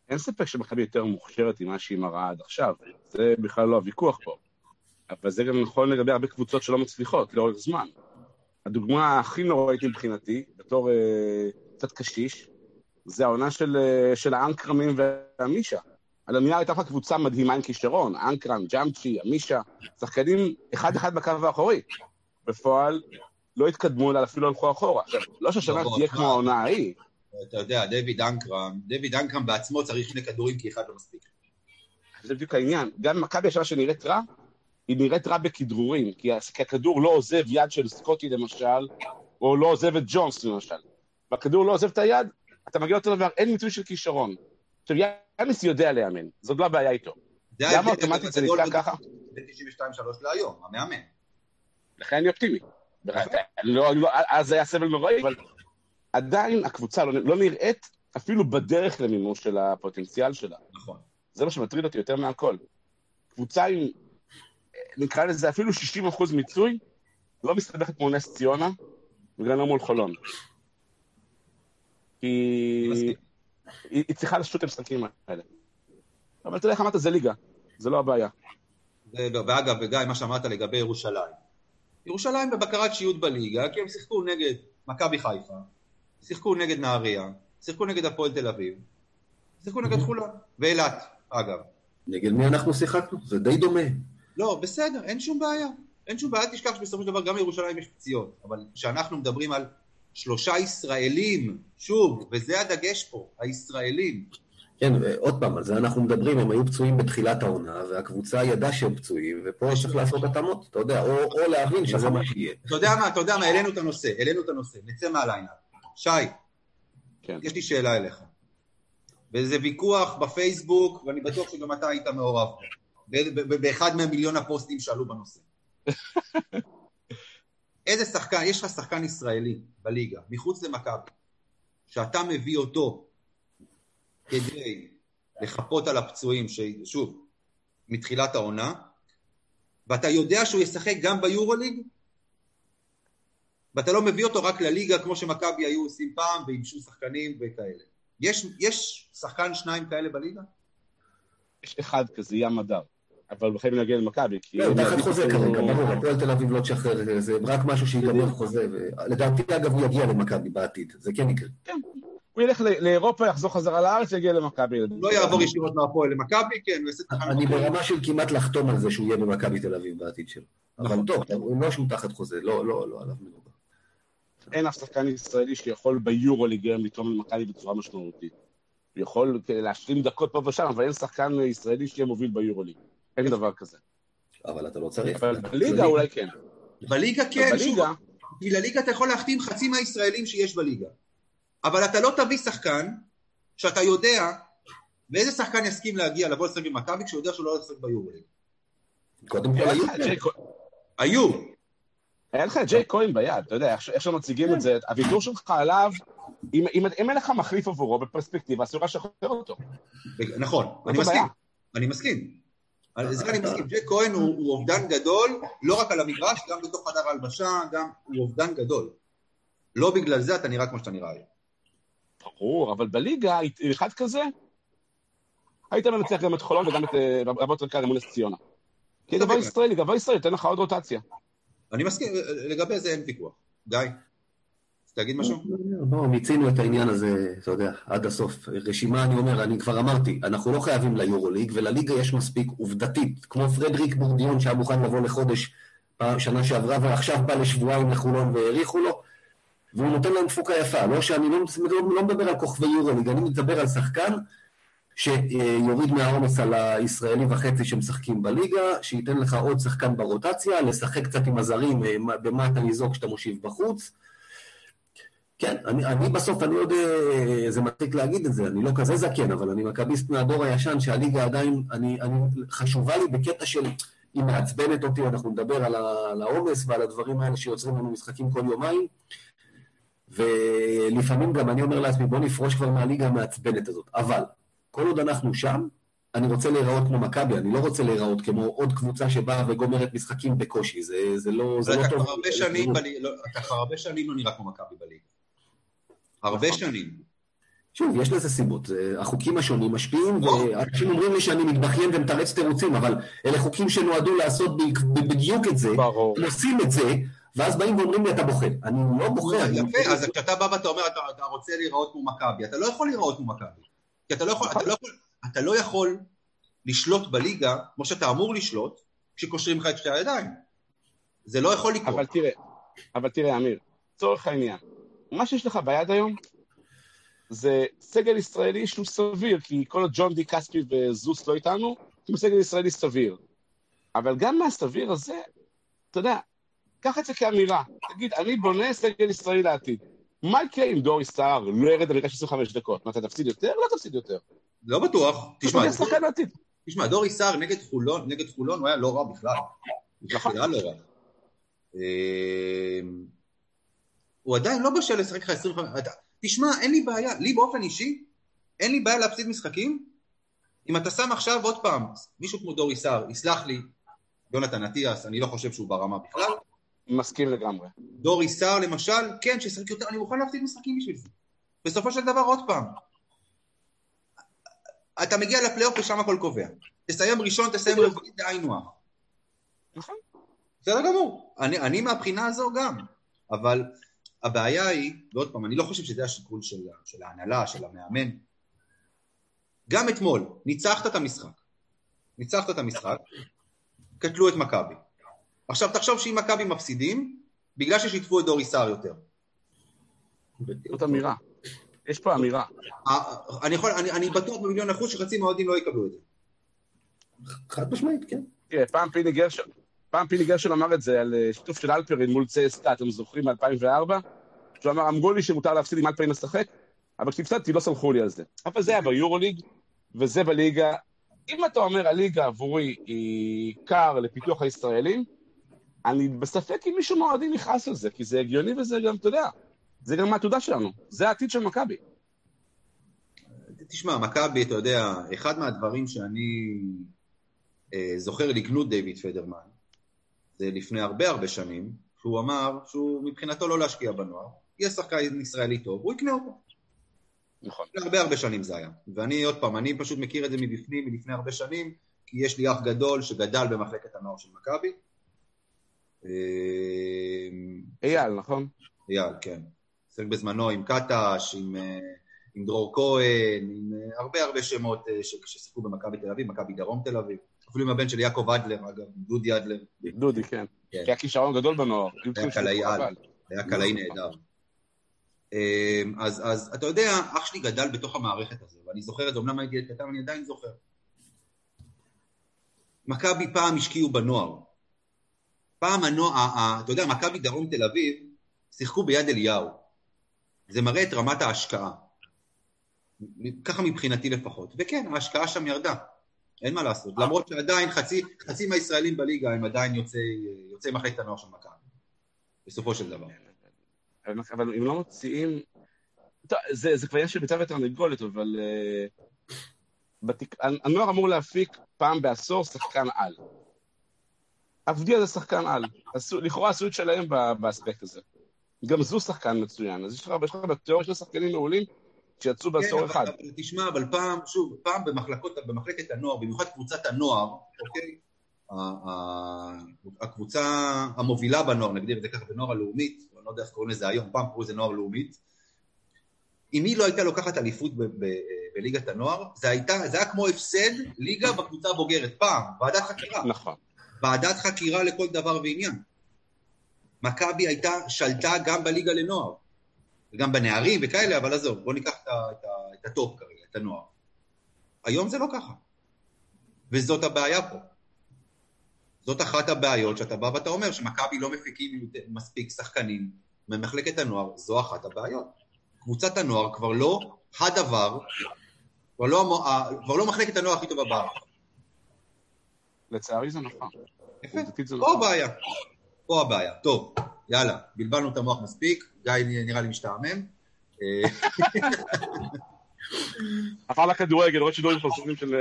אין ספק שמכבי יותר מוכשרת ממה שהיא מראה עד עכשיו, זה בכלל לא הוויכוח פה. אבל זה גם נכון לגבי הרבה קבוצות שלא מצליחות לאורך זמן. הדוגמה הכי נוראית מבחינתי, בתור אה, קצת קשיש, זה העונה של, אה, של האנקרמים והמישה. על הנייר הייתה לך קבוצה מדהימה עם כישרון, אנקרם, ג'אמצ'י, המישה, שחקנים אחד-אחד בקו האחורי. בפועל לא התקדמו אלא אפילו הלכו אחורה. לא שהשנה לא, תהיה כמו העונה ההיא. אתה יודע, דויד אנקרם, דויד אנקרם בעצמו צריך שני כדורים כי אחד לא מספיק. זה בדיוק העניין. גם מכבי השנה שנראית רע, היא נראית רע בכדרורים, כי הכדור לא עוזב יד של סקוטי למשל, או לא עוזב את ג'ונס למשל. והכדור לא עוזב את היד, אתה מגיע אותו דבר, אין מיצוי של כישרון. עכשיו, יאניס יודע לאמן, זאת לא הבעיה איתו. למה אוטומטית זה נתקע ככה? בין 92-3 להיום, המאמן. לכן אני אופטימי. לא, לא, אז היה סבל נוראי, אבל עדיין הקבוצה לא, לא נראית אפילו בדרך למימוש של הפוטנציאל שלה. נכון. זה מה שמטריד אותי יותר מהכל. קבוצה עם, נקרא לזה אפילו 60% מיצוי, לא מסתבכת כמו נס ציונה, וגם לא מול חולון. כי היא, היא צריכה לשוט את המשחקים האלה. אבל אתה יודע איך אמרת, זה ליגה, זה לא הבעיה. ואגב, וגיא, מה שאמרת לגבי ירושלים. ירושלים בבקרת שיעוט בליגה, כי הם שיחקו נגד מכבי חיפה, שיחקו נגד נהריה, שיחקו נגד הפועל תל אביב, שיחקו נגד חולון, ואילת, אגב. נגד מי אנחנו שיחקנו? זה די דומה. לא, בסדר, אין שום בעיה. אין שום בעיה, תשכח שבסופו של דבר גם לירושלים יש פציעות, אבל כשאנחנו מדברים על שלושה ישראלים, שוב, וזה הדגש פה, הישראלים. כן, ועוד פעם, על זה אנחנו מדברים, הם היו פצועים בתחילת העונה, והקבוצה ידעה שהם פצועים, ופה צריך לעשות התאמות, אתה יודע, או, או להבין שזה מה שיהיה. אתה יודע מה, אתה יודע מה, העלינו את הנושא, העלינו את הנושא, נצא מהליינאפ. שי, כן. יש לי שאלה אליך. וזה ויכוח בפייסבוק, ואני בטוח שגם אתה היית מעורב באחד מהמיליון הפוסטים שעלו בנושא. *laughs* איזה שחקן, יש לך שחקן ישראלי בליגה, מחוץ למכבי, שאתה מביא אותו כדי לחפות על הפצועים, שוב, מתחילת העונה, ואתה יודע שהוא ישחק גם ביורוליג, ואתה לא מביא אותו רק לליגה כמו שמכבי היו עושים פעם, וייבשו שחקנים וכאלה. יש, יש שחקן שניים כאלה בליגה? יש אחד כזה, ים הדר. אבל בחיים להגיע למכבי, כי... לא, הוא תחת חוזה כרגע, ברור, הפועל תל אביב לא תשחרר, זה רק משהו שיגמר חוזה, ולדעתי אגב הוא יגיע למכבי בעתיד, זה כן יקרה. כן, הוא ילך לאירופה, יחזור חזרה לארץ, יגיע למכבי. לא יעבור ישירות מהפועל למכבי, כן, הוא יעשה תחנת... אני ברמה של כמעט לחתום על זה שהוא יהיה במכבי תל אביב בעתיד שלו. אבל טוב, הוא לא שהוא תחת חוזה, לא, לא, לא עליו מדובר. אין אף שחקן ישראלי שיכול ביורו ליגם לתרום למכבי בצורה משמעותית. הוא יכול להשלים דקות פה ושם, אבל אין שחקן ישראלי שיהיה מוביל ביורוליג. אין דבר כזה. אבל אתה לא צריך. אבל בליגה אולי כן. בליגה כן, בליגה... כי לליגה אתה יכול להחתים חצי מהישראלים שיש בליגה. אבל אתה לא תביא שחקן שאתה יודע, ואיזה שחקן יסכים להגיע לבוא לשחק במכבי כשהוא יודע שהוא לא ישחק ביורוליג. קודם כל היו. היו. היה לך את ג'יי כהן ביד, אתה יודע, איך שמציגים את זה, הוויתור שלך עליו, אם אין לך מחליף עבורו בפרספקטיבה, אסור לך לשחרר אותו. נכון, אני מסכים. אני מסכים. על זה אני מסכים. ג'ק כהן הוא הוא אובדן גדול, לא רק על המגרש, גם בתוך חדר ההלבשה, גם הוא אובדן גדול. לא בגלל זה אתה נראה כמו שאתה נראה היום. ברור, אבל בליגה, אחד כזה, היית מנצח גם את חולון וגם את רבות רקה מול נס ציונה. כי דבר ישראלי, דבר ישראלי, תן לך עוד רוטציה. אני מסכים, לגבי זה אין ויכוח. גיא, תגיד משהו? בואו, מיצינו את העניין הזה, אתה יודע, עד הסוף. רשימה, אני אומר, אני כבר אמרתי, אנחנו לא חייבים ליורוליג, ולליגה יש מספיק עובדתית, כמו פרדריק בורדיון שהיה מוכן לבוא לחודש פעם- שנה שעברה, ועכשיו בא לשבועיים לחולון והאריכו לו, והוא נותן להם תפוקה יפה. לא שאני לא, לא, לא מדבר על כוכבי יורוליג, אני מדבר על שחקן שיוריד מהעומס על הישראלי וחצי שמשחקים בליגה, שייתן לך עוד שחקן ברוטציה, לשחק קצת עם הזרים, אה, מה- במה אתה ניזוק כשאתה מושיב בחוץ. כן, אני, אני בסוף, אני עוד, אה, זה מצחיק להגיד את זה, אני לא כזה זקן, אבל אני מכביסט מהדור הישן, שהליגה עדיין, אני, אני, חשובה לי בקטע של, היא מעצבנת אותי, אנחנו נדבר על העומס ועל הדברים האלה שיוצרים לנו משחקים כל יומיים, ולפעמים גם אני אומר לעצמי, בוא נפרוש כבר מהליגה המעצבנת הזאת, אבל כל עוד אנחנו שם, אני רוצה להיראות כמו מכבי, אני לא רוצה להיראות כמו עוד קבוצה שבאה וגומרת משחקים בקושי, זה, זה לא, זה לא טוב. לא, אתה כבר הרבה שנים לא נראה כמו מכבי בליגה. הרבה נכון. שנים. שוב, יש לזה סיבות. זה- החוקים השונים משפיעים, לא. ואנשים אומרים לי שאני מתבכיין ומתרץ תירוצים, אבל אלה חוקים שנועדו לעשות בדיוק את זה, ברור. הם עושים את זה, ואז באים ואומרים לי, אתה בוכה. אני לא בוכה. אני- יפה, אז כשאתה בא ואתה אומר, אתה, אתה רוצה להיראות כמו מכבי, אתה לא יכול להיראות כמו מכבי. כי אתה לא יכול, אתה לא יכול, אתה לא יכול לשלוט בליגה, כמו שאתה אמור לשלוט, כשקושרים לך את שתי הידיים. זה לא יכול לקרות. אבל תראה, אבל תראה, אמיר, לצורך העניין, מה שיש לך ביד היום זה סגל ישראלי שהוא סביר, כי כל עוד ג'ון די כספי וזוס לא איתנו, הוא סגל ישראלי סביר. אבל גם מהסביר הזה, אתה יודע, קח את זה כאמירה. תגיד, אני בונה סגל ישראלי לעתיד. מה יקרה אם דורי סער לא ירד למגרש 25 דקות? מה, אתה תפסיד יותר? לא תפסיד יותר. לא בטוח. תשמע. תשמע, דורי סער נגד חולון, נגד חולון הוא היה לא רע בכלל. נכון. היה לא רע. הוא עדיין לא בשל לשחק לך 25... אתה- תשמע, אין לי בעיה, לי באופן אישי, אין לי בעיה להפסיד משחקים. אם אתה שם עכשיו עוד פעם, מישהו כמו דורי סער, יסלח לי, יונתן אטיאס, אני לא חושב שהוא ברמה בכלל. מסכים לגמרי. דורי סער למשל, כן, שישחק יותר, אני מוכן להפסיד משחקים בשביל זה. בסופו של דבר עוד פעם. אתה מגיע לפלייאוף ושם הכל קובע. תסיים ראשון, תסיים רביעי, זה היינו הך. נכון. בסדר גמור. אני, אני מהבחינה הזו גם. אבל הבעיה היא, ועוד פעם, אני לא חושב שזה השיקול של, של ההנהלה, של המאמן. גם אתמול, ניצחת את המשחק. ניצחת את המשחק, קטלו את מכבי. עכשיו תחשוב שאם מכבי מפסידים, בגלל ששיתפו את דורי סער יותר. זאת אמירה. יש פה אמירה. אני, יכול, אני, אני בטוח במיליון אחוז שחצי מהאוהדים לא יקבלו את זה. חד משמעית, כן. תראה, פעם פיני גרשון, פעם פיני גרשון אמר את זה על אה, שיתוף של אלפרין מול צסקה, אתם זוכרים, מ-2004? שהוא אמר, אמרו לי שמותר להפסיד עם אלפרין לשחק, אבל כשהפסדתי לא סלחו לי על זה. אבל זה היה ביורוליג, וזה בליגה. אם אתה אומר הליגה עבורי היא קר לפיתוח הישראלים, אני בספק אם מישהו מהאוהדים יכעס על זה, כי זה הגיוני וזה גם, אתה יודע, זה גם העתודה שלנו, זה העתיד של מכבי. תשמע, מכבי, אתה יודע, אחד מהדברים שאני אה, זוכר לגנות דיוויד פדרמן, זה לפני הרבה הרבה שנים, שהוא אמר שהוא מבחינתו לא להשקיע בנוער, יהיה שחקן ישראלי טוב, הוא יקנה אותו. נכון. לפני הרבה הרבה שנים זה היה. ואני, עוד פעם, אני פשוט מכיר את זה מבפנים, מלפני הרבה שנים, כי יש לי אח גדול שגדל במחלקת הנוער של מכבי. אה, אייל, נכון? אייל, כן. שיחק בזמנו עם קטש, עם, אה, עם דרור כהן, עם אה, הרבה הרבה שמות ששיחקו במכבי תל אביב, מכבי דרום תל אביב. אפילו עם הבן של יעקב אדלר, אגב, דודי אדלר. דודי, כן. כן. כי היה כישרון גדול בנוער. היה קלעי על, היה קלעי נהדר. אה, אז, אז אתה יודע, אח שלי גדל בתוך המערכת הזו, ואני זוכר את זה, אמנם הייתי קטן, אני עדיין זוכר. מכבי פעם השקיעו בנוער. פעם הנוער, אתה יודע, מכבי דרום תל אביב שיחקו ביד אליהו. זה מראה את רמת ההשקעה. ככה מבחינתי לפחות. וכן, ההשקעה שם ירדה. אין מה לעשות. למרות שעדיין חצי, חצי מהישראלים בליגה הם עדיין יוצאי, יוצאי מחלקת הנוער של מכבי. בסופו של דבר. אבל- אם לא מוציאים... זה, זה כבר עניין של ביצה ותרנגולת, אבל... אה, בתק... הנוער אמור להפיק פעם בעשור שחקן על. אבדיה זה שחקן על. עשו, לכאורה עשו את שלהם באספקט הזה. גם זו שחקן מצוין. אז יש לך, בתיאוריה שני שחקנים מעולים שיצאו בעשור כן, אחד. אבל, תשמע, אבל פעם, שוב, פעם במחלקות, במחלקת הנוער, במיוחד קבוצת הנוער, אוקיי? הקבוצה המובילה בנוער, נגדיר את זה ככה, בנוער הלאומית, אני לא יודע איך קוראים לזה היום, פעם קראו לזה נוער לאומית, אם היא לא הייתה לוקחת אליפות בליגת הנוער, זה, הייתה, זה היה כמו הפסד ליגה בקבוצה הבוגרת, פעם, ועדת חקירה. נכון. ועדת חקירה לכל דבר ועניין. מכבי הייתה, שלטה גם בליגה לנוער, וגם בנערים וכאלה, אבל עזוב, בוא ניקח את, את, את ה top כרגע, את הנוער. היום זה לא ככה. וזאת הבעיה פה. זאת אחת הבעיות שאתה בא ואתה אומר שמכבי לא מפיקים מספיק שחקנים ממחלקת הנוער, זו אחת הבעיות. קבוצת הנוער כבר לא הדבר, כבר לא, כבר לא מחלקת הנוער הכי טובה בארץ. לצערי זה נכון. יפה. פה נכון. הבעיה. פה הבעיה. טוב, יאללה, בלבלנו את המוח מספיק, גיא נראה לי משתעמם. אה, עבר לכדורגל, רואה שידורים חוזרים של.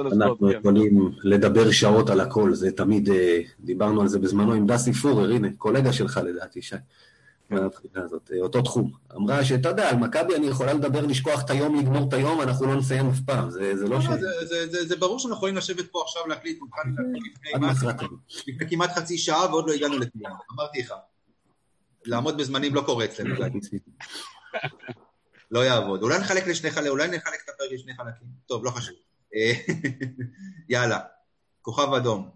אנחנו כן. יכולים לדבר שעות על הכל, זה תמיד, אה, דיברנו על זה בזמנו עם דסי פורר, הנה, קולגה שלך לדעתי, שי. הזאת, אה, אותו תחום. אמרה שאתה יודע, על מכבי אני יכולה לדבר, לשכוח את היום, לגמור את היום, אנחנו לא נסיים אף פעם, זה זה לא ש... לא, זה- זה- זה- זה ברור שאנחנו יכולים לשבת פה עכשיו להקליט, לפני כמעט חצי שעה ועוד לא הגענו לכולם. אמרתי לך, לעמוד בזמנים לא קורה אצלנו. לא יעבוד. אולי נחלק לשני חלקים, אולי נחלק את הפרק לשני חלקים. טוב, לא חשוב. אה, *laughs* יאללה, כוכב אדום.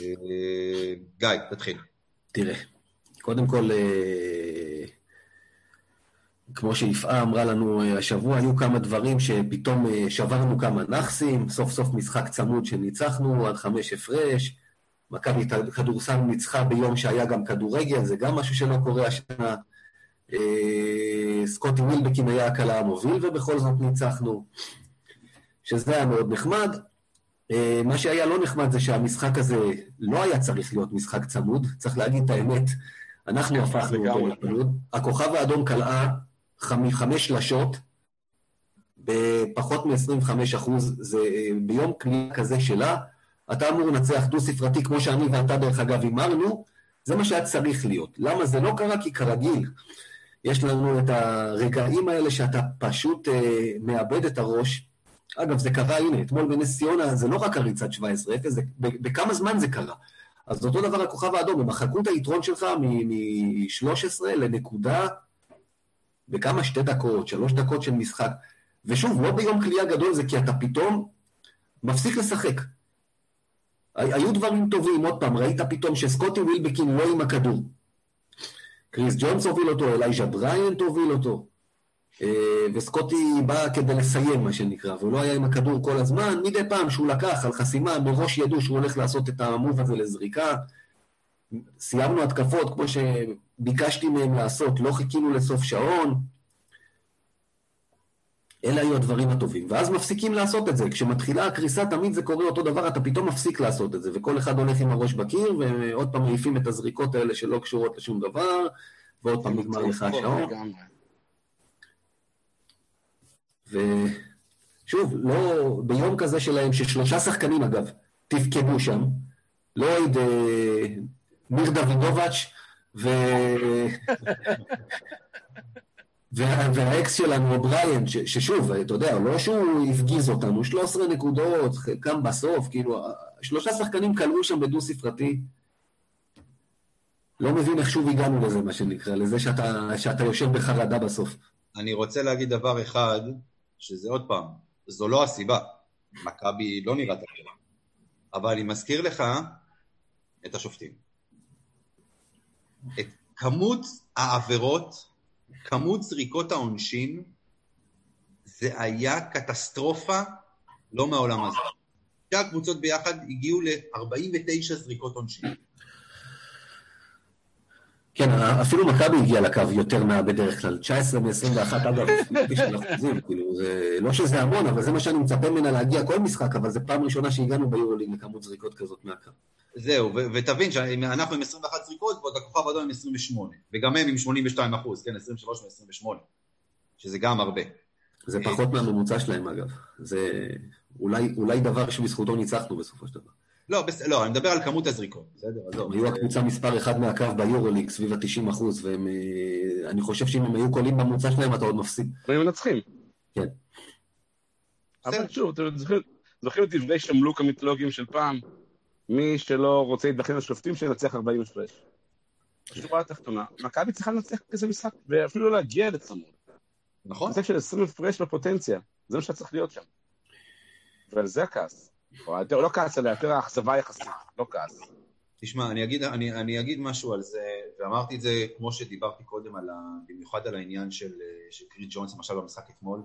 אה, גיא, תתחיל. תראה, קודם כל, אה, כמו שיפעה אמרה לנו השבוע, היו כמה דברים שפתאום שברנו כמה נאחסים, סוף סוף משחק צמוד שניצחנו, עד חמש הפרש. מכבי כדורסל ניצחה ביום שהיה גם כדורגל, זה גם משהו שלא קורה השנה. אה, סקוטי ווילבקין היה הקלה המוביל, ובכל זאת ניצחנו, שזה היה מאוד נחמד. אה, מה שהיה לא נחמד זה שהמשחק הזה לא היה צריך להיות משחק צמוד, צריך להגיד את האמת, אנחנו הפכנו לגמרי. לצמוד. הכוכב האדום קלעה חמ- חמש שלשות בפחות מ-25 אחוז, זה אה, ביום קליעה כזה שלה, אתה אמור לנצח דו-ספרתי כמו שאני ואתה דרך אגב הימרנו, זה מה שהיה צריך להיות. למה זה לא קרה? כי כרגיל, יש לנו את הרגעים האלה שאתה פשוט אה, מאבד את הראש. אגב, זה קרה, הנה, אתמול בנס ציונה, זה לא רק הריצת 17-0, זה, ב- בכמה זמן זה קרה. אז אותו דבר הכוכב האדום, הם מחקו את היתרון שלך מ-13 לנקודה בכמה? שתי דקות, שלוש דקות של משחק. ושוב, לא ביום קליעה גדול זה כי אתה פתאום מפסיק לשחק. הי- היו דברים טובים, עוד פעם, ראית פתאום שסקוטי ווילבקין לא עם הכדור. קריס ג'ונס הוביל אותו, אלייז'ה בריינט הוביל אותו. אה, וסקוטי בא כדי לסיים, מה שנקרא, והוא לא היה עם הכדור כל הזמן, מדי פעם שהוא לקח על חסימה, מראש ידעו שהוא הולך לעשות את ה move הזה לזריקה. סיימנו התקפות כמו שביקשתי מהם לעשות, לא חיכינו לסוף שעון. אלה היו הדברים הטובים. ואז מפסיקים לעשות את זה. כשמתחילה הקריסה, תמיד זה קורה אותו דבר, אתה פתאום מפסיק לעשות את זה, וכל אחד הולך עם הראש בקיר, ועוד פעם מעיפים את הזריקות האלה שלא קשורות לשום דבר, ועוד פעם נגמר לך השעון. ושוב, לא, ביום כזה שלהם, ששלושה שחקנים אגב, תפקדו שם, לויד, אה, ניר דוידובץ' ו... *laughs* וה- והאקס שלנו, אובריין, ששוב, אתה יודע, לא שהוא הפגיז אותנו, 13 נקודות, חלקם בסוף, כאילו, שלושה שחקנים כלאו שם בדו-ספרתי. לא מבין איך שוב הגענו לזה, מה שנקרא, לזה שאתה, שאתה יושב בחרדה בסוף. אני רוצה להגיד דבר אחד, שזה עוד פעם, זו לא הסיבה. מכבי לא נראית אחרת. אבל אני מזכיר לך את השופטים. את כמות העבירות, כמות זריקות העונשין, זה היה קטסטרופה לא מהעולם הזה. שתי הקבוצות ביחד הגיעו ל-49 זריקות עונשין. כן, אפילו מכבי הגיעה לקו יותר מה בדרך כלל. 19 מ-21, אגב, של אחוזים, כאילו, זה לא שזה המון, אבל זה מה שאני מצפה ממנה להגיע כל משחק, אבל זו פעם ראשונה שהגענו ביורוליג לכמות זריקות כזאת מהקו. זהו, ותבין שאנחנו עם 21 זריקות, ועוד הכוכב האדום עם 28, וגם הם עם 82 אחוז, כן, 23 ו-28, שזה גם הרבה. זה פחות מהממוצע שלהם, אגב. זה אולי, אולי דבר שבזכותו ניצחנו בסופו של דבר. לא, בס... לא, אני מדבר על כמות הזריקות, בסדר? עזוב. הם היו הקבוצה מספר אחד מהקו ביורוליג, סביב ה-90 אחוז, ואני חושב שאם הם היו קולים בממוצע שלהם, אתה עוד מפסיד. והם מנצחים. כן. אבל שוב, אתם זוכרים- זוכרים את דברי שמלוק המיתולוגיים של פעם? מי שלא רוצה להתבחן לשופטים, שינצח 40 הפרש. בשורה התחתונה, מכבי צריכה לנצח כזה משחק, ואפילו לא להגיע לצמוד. נכון? משחק של 20 הפרש בפוטנציה, זה מה שצריך להיות שם. ועל זה הכעס. או יותר, לא כעס, אלא יותר האכזבה יחסית, לא כעס. תשמע, אני אגיד, אני, אני אגיד משהו על זה, ואמרתי את זה כמו שדיברתי קודם, על ה, במיוחד על העניין של, של קריט ג'ונס, למשל במשחק אתמול.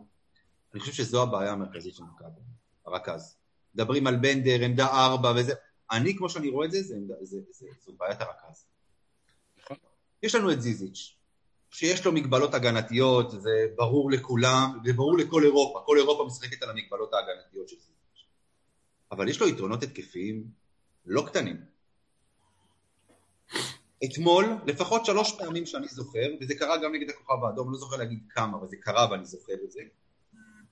אני חושב שזו הבעיה המרכזית של מכבי, הרכז. מדברים על בנדר, עמדה ארבע וזה. אני, כמו שאני רואה את זה, זה, עמדה- זה, זה, זאת בעיית הרכז. נכון. יש לנו את זיזיץ', שיש לו מגבלות הגנתיות, זה ברור לכולם, וברור לכל אירופה. כל אירופה משחקת על המגבלות ההגנתיות של זיזיץ'. אבל יש לו יתרונות התקפיים לא קטנים. אתמול, לפחות שלוש פעמים שאני זוכר, וזה קרה גם נגד הכוכב האדום, לא זוכר להגיד כמה, אבל זה קרה ואני זוכר את זה,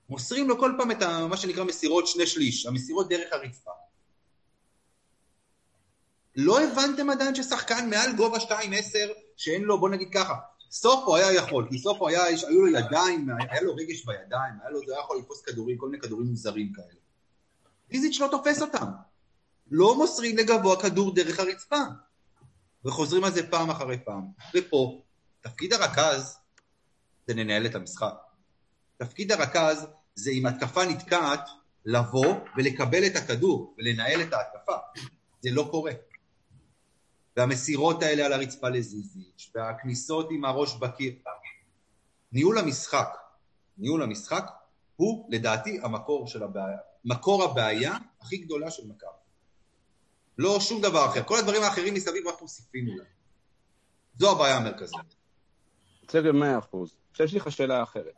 מוסרים לו כל פעם את ה, מה שנקרא מסירות שני שליש, המסירות דרך הרצפה. לא הבנתם עדיין ששחקן מעל גובה 2-10, שאין לו, בוא נגיד ככה, סופו היה יכול, כי סופו היה, היו לו ידיים, היה לו רגש בידיים, היה לו, זה היה יכול לתפוס כדורים, כל מיני כדורים מוזרים כאלה. פיזיץ' לא תופס אותם. לא מוסרים לגבוה כדור דרך הרצפה. וחוזרים על זה פעם אחרי פעם. ופה, תפקיד הרכז זה לנהל את המשחק. תפקיד הרכז זה אם התקפה נתקעת, לבוא ולקבל את הכדור ולנהל את ההתקפה. זה לא קורה. והמסירות האלה על הרצפה לזיזיץ', והכניסות עם הראש בקיר. ניהול המשחק, ניהול המשחק הוא לדעתי המקור של הבעיה, מקור הבעיה הכי גדולה של מכבי. לא שום דבר אחר. כל הדברים האחרים מסביב רק מוסיפים אולי. זו הבעיה המרכזית. מאה אחוז. עכשיו יש לך שאלה אחרת.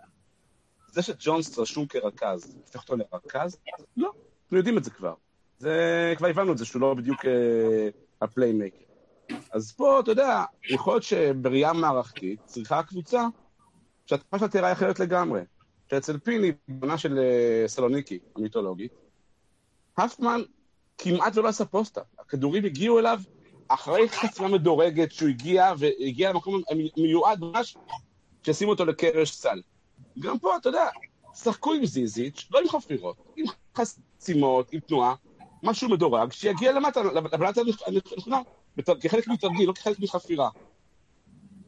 זה שג'ונס רשום כרכז, הופך אותו לרכז? לא, אנחנו יודעים את זה כבר. זה, כבר הבנו את זה, שהוא לא בדיוק אה, ה playmaker. אז פה, אתה יודע, יכול להיות שבראייה מערכתית צריכה הקבוצה שהתקופה שלה תיראה אחרת לגמרי. שאצל פיני, בנה של אה, סלוניקי, המיתולוגית, הפמן כמעט ולא עשה פוסטה. הכדורים הגיעו אליו אחרי חצמה מדורגת, שהוא הגיע, והגיע למקום מיועד ממש, שישימו אותו לקרש סל. גם פה, אתה יודע, שחקו עם זיזיץ', לא עם חפירות, עם חסימות, עם תנועה, משהו מדורג, שיגיע למטה, לבלטה הנכונה, כחלק מתרגיל, לא כחלק מחפירה.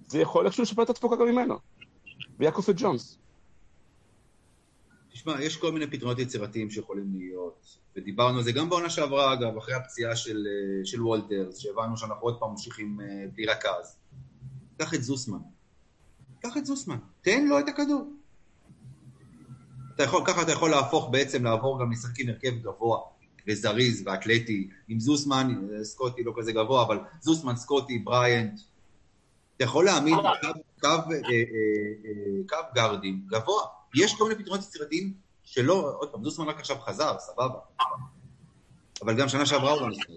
זה יכול איכשהו לשפר את התפוקה גם ממנו. ויעקוף את ג'ונס. תשמע, יש כל מיני פתרונות יצירתיים שיכולים להיות, ודיברנו על זה גם בעונה שעברה, אגב, אחרי הפציעה של, אה, של וולטרס, שהבנו שאנחנו עוד פעם ממשיכים אה, בלי רכז. קח את זוסמן. קח את זוסמן, תן לו את הכדור. אתה יכול, ככה אתה יכול להפוך בעצם, לעבור גם לשחקים הרכב גבוה וזריז ואתלטי, עם זוסמן, אה, סקוטי לא כזה גבוה, אבל זוסמן, סקוטי, בריאנט. אתה יכול להעמיד קו, קו, קו גארדים גבוה. יש כל מיני פתרונות יצירתיים שלא, עוד פעם, זוסמן רק עכשיו חזר, סבבה. אבל גם שנה שעברה הוא לא נסתכל.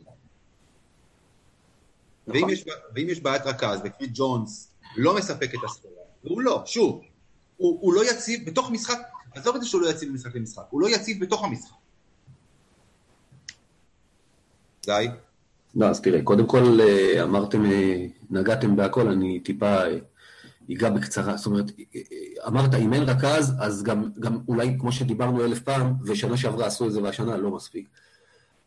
ואם יש, בעיית רכז, וקריט ג'ונס לא מספק את הסחורה, והוא לא, שוב, הוא, הוא לא יציב בתוך משחק, עזוב את זה שהוא לא יציב במשחק למשחק, הוא לא יציב בתוך המשחק. גיא? לא, אז תראה, קודם כל אה, אמרתם, אה, נגעתם בהכל, אני טיפה אה, אגע בקצרה. זאת אומרת, אה, אה, אמרת, אם אין רכז, אז גם, גם אולי, כמו שדיברנו אלף פעם, ושנה שעברה עשו את זה והשנה לא מספיק.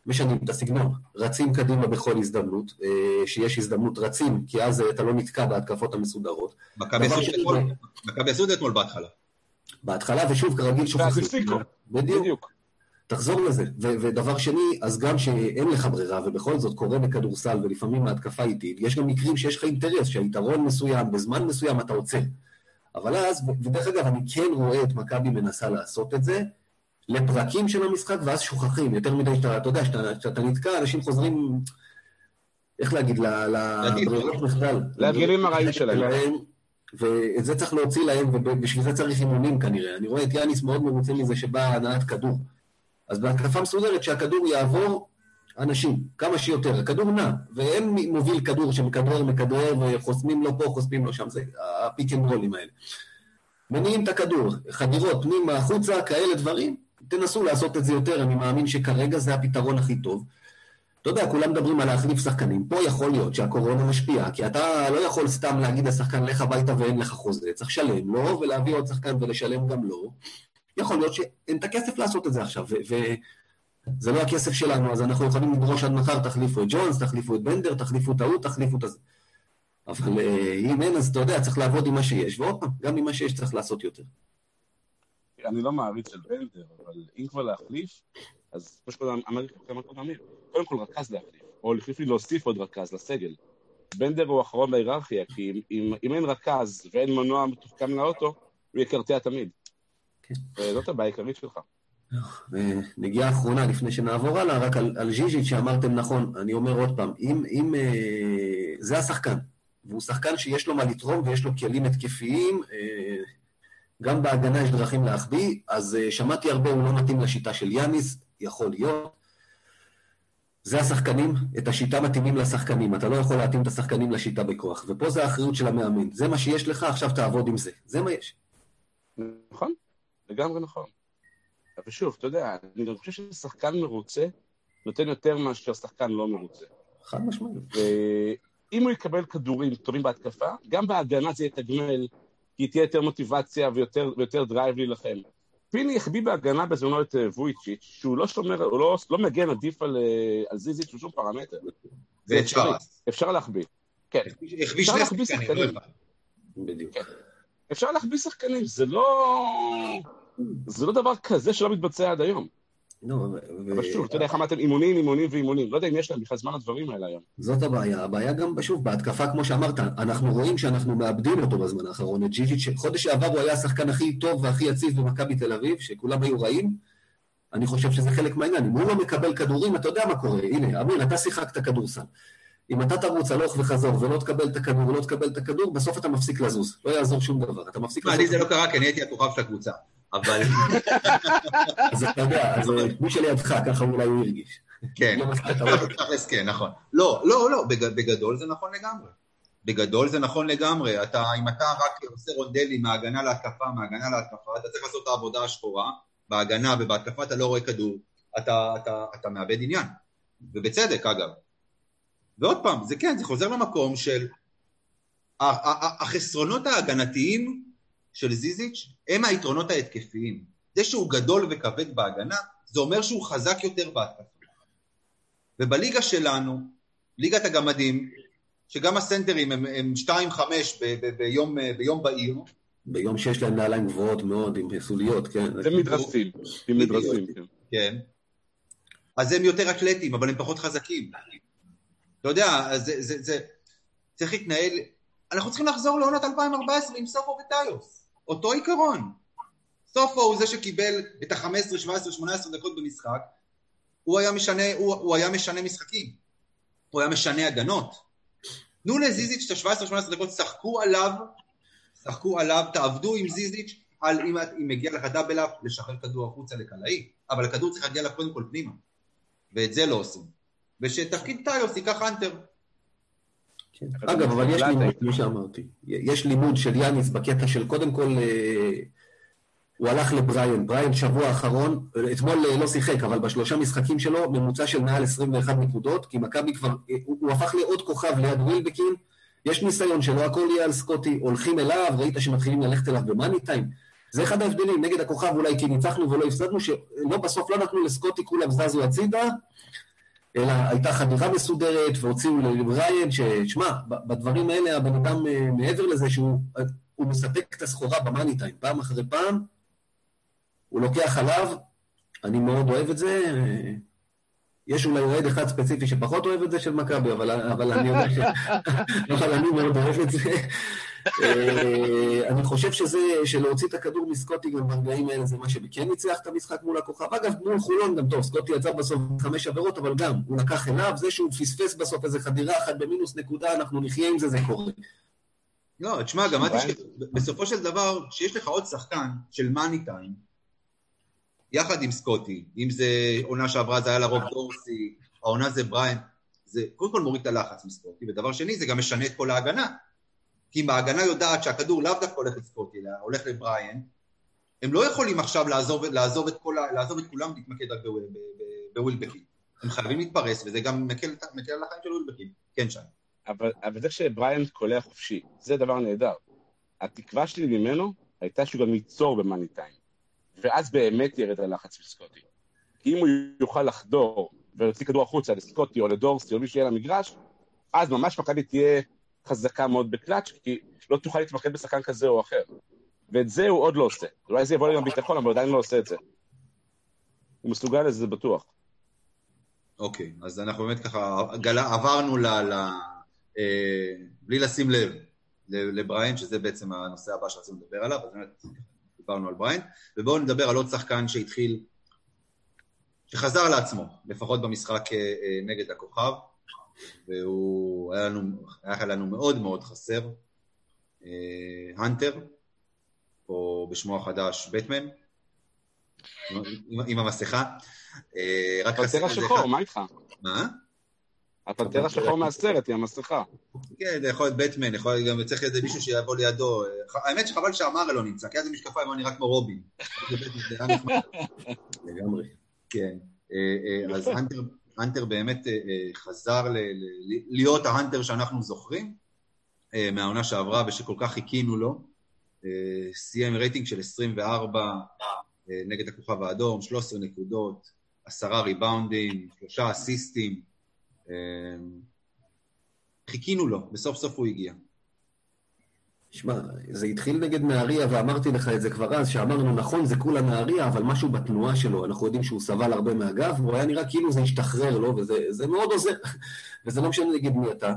משנים את הסגנון, רצים קדימה בכל הזדמנות, אה, שיש הזדמנות רצים, כי אז אה, אתה לא נתקע בהתקפות המסודרות. מכבי עשו את זה אתמול- בהתחלה. בהתחלה, ושוב, כרגיל שוכחים. הפסיקו. בדיוק. תחזור לזה. ודבר שני, אז גם שאין לך ברירה, ובכל זאת קורה בכדורסל, ולפעמים ההתקפה איטית, יש גם מקרים שיש לך אינטרס, שהיתרון מסוים, בזמן מסוים אתה עוצר. אבל אז, ודרך אגב, אני כן רואה את מכבי מנסה לעשות את זה, לפרקים של המשחק, ואז שוכחים. יותר מדי שאתה, אתה יודע, שאתה, שאתה נתקע, אנשים חוזרים... איך להגיד, לברירות מחדל. להרגלים הרעים שלהם. ואת זה צריך להוציא להם, ובשביל זה צריך אימונים כנראה. אני רואה את יאניס מאוד מרוצה מזה שבאה הנעת כדור. אז בהתקפה מסודרת שהכדור יעבור אנשים, כמה שיותר. הכדור נע, ואין מוביל כדור שמכדרר, מכדרר, וחוסמים לו פה, חוסמים לו שם, זה ה pick and roll ים האלה. מניעים את הכדור, חדירות פנימה, החוצה, כאלה דברים, תנסו לעשות את זה יותר, אני מאמין שכרגע זה הפתרון הכי טוב. אתה יודע, כולם מדברים על להחליף שחקנים. פה יכול להיות שהקורונה משפיעה, כי אתה לא יכול סתם להגיד לשחקן, לך הביתה ואין לך חוזה. צריך לשלם לו, ולהביא עוד שחקן ולשלם גם לו. יכול להיות שאין את הכסף לעשות את זה עכשיו, וזה לא הכסף שלנו, אז אנחנו יכולים לדרוש עד מחר, תחליפו את ג'ונס, תחליפו את בנדר, תחליפו את ההוא, תחליפו את הזה. אבל אה, אם אין, אז אתה יודע, צריך לעבוד עם מה שיש, ועוד פעם, גם עם מה שיש צריך לעשות יותר. אני לא מעריץ של בנדר, אבל אם כבר להחליף, אז כמו שקודם קודם כל רכז להחליף, או לי להוסיף עוד רכז לסגל. בנדר הוא אחרון בהיררכיה, כי אם, אם, אם אין רכז ואין מנוע מתוחכם לאוטו, הוא יקרטע תמיד. כן. זאת הבעיה העיקרית שלך. נגיעה אחרונה לפני שנעבור הלאה, רק על, על ז'יז'יץ' שאמרתם נכון, אני אומר עוד פעם, אם, אם אה, זה השחקן, והוא שחקן שיש לו מה לתרום ויש לו כלים התקפיים, אה, גם בהגנה יש דרכים להחביא, אז אה, שמעתי הרבה, הוא לא מתאים לשיטה של יאניס, יכול להיות. זה השחקנים, את השיטה מתאימים לשחקנים, אתה לא יכול להתאים את השחקנים לשיטה בכוח, ופה זה האחריות של המאמן. זה מה שיש לך, עכשיו תעבוד עם זה. זה מה יש. נכון, לגמרי נכון. אבל שוב, אתה יודע, אני גם חושב ששחקן מרוצה נותן יותר מאשר שחקן לא מרוצה. חד משמעית. ואם הוא יקבל כדורים טובים בהתקפה, גם בהגנה זה יתגמל, כי תהיה יותר מוטיבציה ויותר, ויותר drive להילחם. פיני החביא בהגנה בזמנו את אה, וויצ'יץ', שהוא לא שומר, הוא לא, לא מגן עדיף על, אה, על זיזיץ' בשום פרמטר. זה אפשרי. אפשר להחביא. כן. החביא שני שחקנים, לא בדיוק. כן. אפשר להחביא שחקנים, זה לא... זה לא דבר כזה שלא מתבצע עד היום. נו, אבל שוב, אתה יודע איך אמרתם אימונים, אימונים ואימונים. לא יודע אם יש להם בכלל זמן לדברים האלה היום. זאת הבעיה. הבעיה גם, שוב, בהתקפה, כמו שאמרת, אנחנו רואים שאנחנו מאבדים אותו בזמן האחרון. את ג'יג'יץ', חודש שעבר הוא היה השחקן הכי טוב והכי יציב במכבי תל אביב, שכולם היו רעים. אני חושב שזה חלק מהעניין. אם הוא לא מקבל כדורים, אתה יודע מה קורה. הנה, אמיר, אתה שיחקת כדורסל. אם אתה תרוץ הלוך וחזור ולא תקבל את הכדור ולא תקבל את הכדור, בסוף אתה מפסיק לזוז. לא יעזור שום דבר. אתה מפסיק לזוז. לי זה לא קרה, כי אני הייתי הכוכב של הקבוצה. אבל... אז אתה יודע, אז מי שלידך, ככה אולי הוא הרגיש. כן, כן, נכון. לא, לא, לא, בגדול זה נכון לגמרי. בגדול זה נכון לגמרי. אתה, אם אתה רק עושה רונדלים מהגנה להתקפה, מהגנה להתקפה, אתה צריך לעשות את העבודה השחורה. בהגנה ובהתקפה אתה לא רואה כדור, אתה, אתה, אתה מאבד עניין. ובצדק, אגב. ועוד פעם, זה כן, זה חוזר למקום של החסרונות ההגנתיים של זיזיץ' הם היתרונות ההתקפיים. זה שהוא גדול וכבד בהגנה, זה אומר שהוא חזק יותר בהתקפה. ובליגה שלנו, ליגת הגמדים, שגם הסנטרים הם, הם 2-5 ביום, ביום בעיר. ביום שיש להם נעליים גבוהות מאוד, עם סוליות, כן. זה מדרסים, עם מדרסים, כן. כן. אז הם יותר אתלטים, אבל הם פחות חזקים. אתה יודע, זה, זה, זה צריך להתנהל... אנחנו צריכים לחזור לעונת 2014 עם סופו וטיוס. אותו עיקרון. סופו הוא זה שקיבל את ה-15, 17, 18 דקות במשחק, הוא היה משנה, הוא, הוא היה משנה משחקים, הוא היה משנה הגנות. תנו לזיזיץ' את ה-17-18 דקות, שחקו עליו, שחקו עליו, תעבדו עם זיזיץ', על אם, אם מגיע לך double up, לשחרר כדור החוצה לקלעי, אבל הכדור צריך להגיע לך קודם כל פנימה, ואת זה לא עושים. ושתפקיד טיוס ייקח הנטר. כן. אגב, אבל יש לימוד, כמו שאמרתי, יש לימוד של יאניס בקטע של קודם כל, אה, הוא הלך לבריינט, בריינט שבוע האחרון, אתמול אה, לא שיחק, אבל בשלושה משחקים שלו, ממוצע של מעל 21 נקודות, כי מכבי כבר, אה, הוא, הוא הפך לעוד כוכב ליד ווילבקין, יש ניסיון שלא הכל יהיה על סקוטי, הולכים אליו, ראית שמתחילים ללכת אליו במאני טיים, זה אחד ההבדלים, נגד הכוכב אולי כי ניצחנו ולא הפסדנו, שלא בסוף לא נתנו לסקוטי, כולם זזו הצידה, אלא הייתה חדירה מסודרת והוציאו לבריין, ששמע, בדברים האלה הבן אדם אה, מעבר לזה שהוא מספק את הסחורה במאני טיים, פעם אחרי פעם, הוא לוקח עליו, אני מאוד אוהב את זה, אה, יש אולי אוהד אחד ספציפי שפחות אוהב את זה של מכבי, אבל, אבל אני יודע ש... *laughs* אבל אני מאוד אוהב את זה. אה, אני חושב שזה, שלהוציא את הכדור מסקוטי גם ברגעים האלה זה מה שכן ניצח את המשחק מול הכוכב. אגב, מול חולון גם טוב, סקוטי יצא בסוף חמש עבירות, אבל גם, הוא לקח אליו, זה שהוא פספס בסוף איזה חדירה אחת במינוס נקודה, אנחנו נחיה עם זה, זה קורה. לא, תשמע, גם אמרתי שבסופו של דבר, כשיש לך עוד שחקן של מאני טיים, יחד עם סקוטי, אם זה עונה שעברה זה היה לרוב דורסי, העונה זה בריין, זה קודם כל מוריד את הלחץ מסקוטי, ודבר שני, זה גם משנה את כל ההגנה. כי אם ההגנה יודעת שהכדור לאו דווקא הולך לסקוטי, אלא הולך לבריין, הם לא יכולים עכשיו לעזוב, לעזוב, את, כל, לעזוב את כולם ולהתמקד רק בווילבקין. הם חייבים להתפרס, וזה גם מקל, מקל על החיים של ווילבקין. כן, שי. אבל, אבל זה שבריין קולע חופשי, זה דבר נהדר. התקווה שלי ממנו הייתה שהוא גם ייצור במאני טיים. ואז באמת ירד הלחץ מסקוטי. כי אם הוא יוכל לחדור ולהוציא כדור החוצה לסקוטי או לדורסי או מי שיהיה למגרש, אז ממש מכבי תהיה חזקה מאוד בקלאץ', כי לא תוכל להתמקד בשחקן כזה או אחר. ואת זה הוא עוד לא עושה. אולי זה יבוא לי גם ביטחון, אבל עדיין לא עושה את זה. הוא מסוגל לזה, זה בטוח. אוקיי, אז אנחנו באמת ככה גלה, עברנו ל... ל אה, בלי לשים לב לבריין, שזה בעצם הנושא הבא שרצינו לדבר עליו, אז באמת דיברנו על בריין, ובואו נדבר על עוד שחקן שהתחיל, שחזר לעצמו, לפחות במשחק אה, אה, נגד הכוכב, והוא היה לנו, היה לנו מאוד מאוד חסר, הנטר, או בשמו החדש בטמן, עם, עם המסכה. הפנתר השחור, מה איתך? מה? הפנתר השחור מהסרט, היא המסכה. כן, זה יכול להיות בטמן, יכול להיות גם צריך איזה מישהו שיבוא לידו. האמת שחבל שהמרה לא נמצא, כי אז המשקפיים אני רק כמו רובין. לגמרי. כן. אה, אה, אז הנטר באמת אה, חזר להיות ההנטר שאנחנו זוכרים מהעונה שעברה ושכל כך חיכינו לו. סיים רייטינג של 24 נגד הכוכב האדום, 13 נקודות, עשרה ריבאונדים, שלושה אסיסטים. חיכינו לו, וסוף סוף הוא הגיע. שמע, זה התחיל נגד נהריה, ואמרתי לך את זה כבר אז, שאמרנו, נכון, זה כולה נהריה, אבל משהו בתנועה שלו, אנחנו יודעים שהוא סבל הרבה מהגב, והוא היה נראה כאילו זה השתחרר לו, וזה מאוד עוזר, *laughs* וזה לא משנה נגד מי אתה.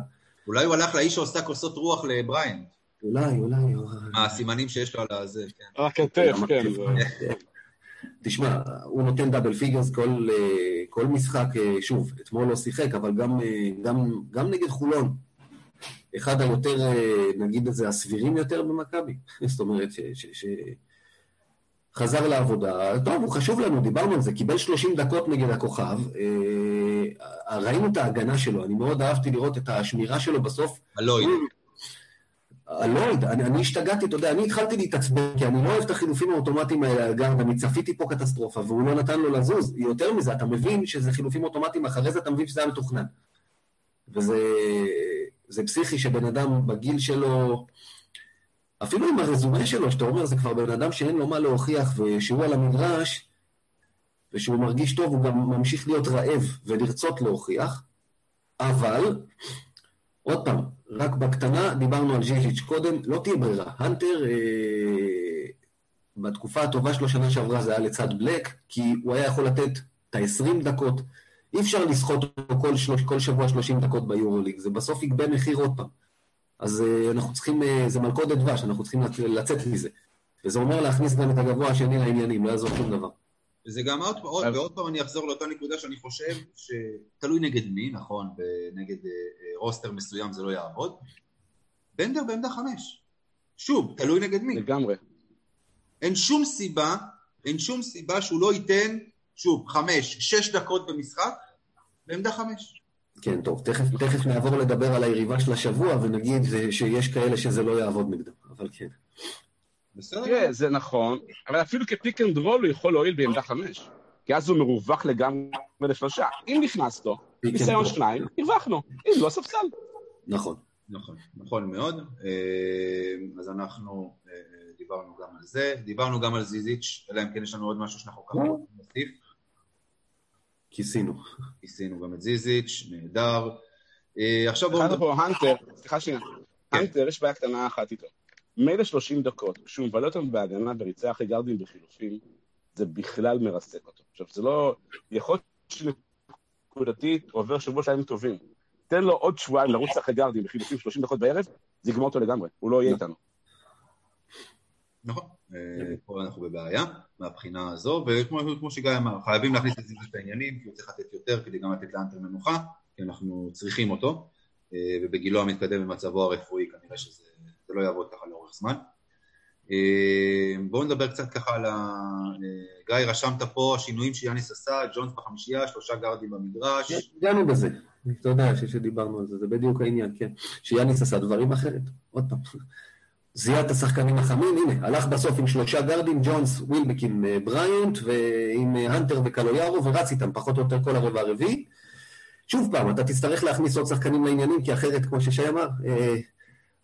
אולי הוא הלך לאיש שעושה כוסות רוח לבריין. אולי, אולי. מה הסימנים שיש לו על הזה, כן. הכתף, כן. *laughs* תשמע, הוא נותן double figures כל, אה, כל משחק, אה, שוב, אתמול לא שיחק, אבל גם, אה, גם, גם נגד חולון. אחד היותר, נגיד את זה, הסבירים יותר במכבי. *laughs* זאת אומרת, ש, ש, ש... חזר לעבודה, טוב, הוא חשוב לנו, דיברנו על זה, קיבל 30 דקות נגד הכוכב, ראינו את ההגנה שלו, אני מאוד אהבתי לראות את השמירה שלו בסוף. הלויד. הלויד, אני, אני השתגעתי, אתה יודע, אני התחלתי להתעצבן, כי אני לא אוהב את החילופים האוטומטיים האלה גם, אני צפיתי פה קטסטרופה, והוא לא נתן לו לזוז. יותר מזה, אתה מבין שזה חילופים אוטומטיים, אחרי זה אתה מבין שזה היה מתוכנן. וזה פסיכי שבן אדם בגיל שלו, אפילו עם הרזומה שלו, שאתה אומר, זה כבר בן אדם שאין לו מה להוכיח, ושהוא על המגרש, ושהוא מרגיש טוב, הוא גם ממשיך להיות רעב ולרצות להוכיח, אבל, עוד פעם, רק בקטנה, דיברנו על ז'יז'יץ' קודם, לא תהיה ברירה. הנטר, אה, בתקופה הטובה שלו שנה שעברה זה היה לצד בלק, כי הוא היה יכול לתת את ה-20 דקות. אי אפשר לסחוט אותו כל, שלוש, כל שבוע 30 דקות ביורוליג, זה בסוף יגבה מחיר עוד פעם. אז אה, אנחנו צריכים, אה, זה מלכודת דבש, אנחנו צריכים לצאת מזה. וזה אומר להכניס גם את הגבוה השני לעניינים, לא יעזור שום דבר. וזה גם עוד, עוד, ועוד פעם אני אחזור לאותה נקודה שאני חושב שתלוי נגד מי, נכון, ונגד אה, רוסטר מסוים זה לא יעבוד. בנדר בעמדה חמש. שוב, תלוי נגד מי. לגמרי. אין שום סיבה, אין שום סיבה שהוא לא ייתן, שוב, חמש, שש דקות במשחק, בעמדה חמש. כן, טוב, תכף, תכף נעבור לדבר על היריבה של השבוע ונגיד שיש כאלה שזה לא יעבוד נגדם, אבל כן. בסדר. כן, זה נכון, אבל אפילו כ pick and roll הוא יכול להועיל בעמדה חמש. כי אז הוא מרווח לגמרי לשלושה. אם נכנס לו, ניסיון שניים, הרווחנו. אם לא, ספסל. נכון. נכון, נכון מאוד. אה, אז אנחנו אה, דיברנו גם על זה. דיברנו גם על זיזיץ', אלא אם כן יש לנו עוד משהו שאנחנו ככה רוצים להוסיף. כיסינו. כיסינו גם את זיזיץ', נהדר. אה, עכשיו בואו... אחד פה, הנטר, סליחה שנייה. כן. הנטר, יש בעיה קטנה אחת איתו. מילא 30 דקות, כשהוא מבלה אותם בהגנה וריצה אחרי גרדים בחילופים, זה בכלל מרסק אותו. עכשיו, זה לא... יכול להיות שנקודתית עובר שבוע שהם טובים. תן לו עוד שבועיים לרוץ אחרי גרדים בחילופים 30 דקות בערב, זה יגמור אותו לגמרי, הוא לא יהיה לא. איתנו. נכון, פה אנחנו בבעיה מהבחינה הזו, וכמו כמו שגיא אמר, חייבים להכניס את זה את העניינים, כי הוא צריך לתת יותר כדי גם לתת לאנטר מנוחה, כי אנחנו צריכים אותו, אה, ובגילו המתקדם במצבו הרפואי כנראה שזה זה לא יעבוד ככה לאורך זמן. אה, בואו נדבר קצת ככה על ה... אה, גיא, רשמת פה השינויים שיאניס עשה, ג'ונס בחמישייה, שלושה גארדים במגרש. הגענו בזה. ש- שדיברנו על זה, זה בדיוק העניין, כן. שיאניס עשה דברים אחרת. עוד פעם. זיהה את השחקנים החמים, הנה, הלך בסוף עם שלושה גארדים, ג'ונס, ווילבק עם אה, בריאנט, ועם אה, הנטר וקלויארו, ורץ איתם פחות או יותר כל הרבע הרביעי. שוב פעם, אתה תצטרך להכניס עוד שחקנים לעניינים, כי אחרת, כמו ששי אמר, אה,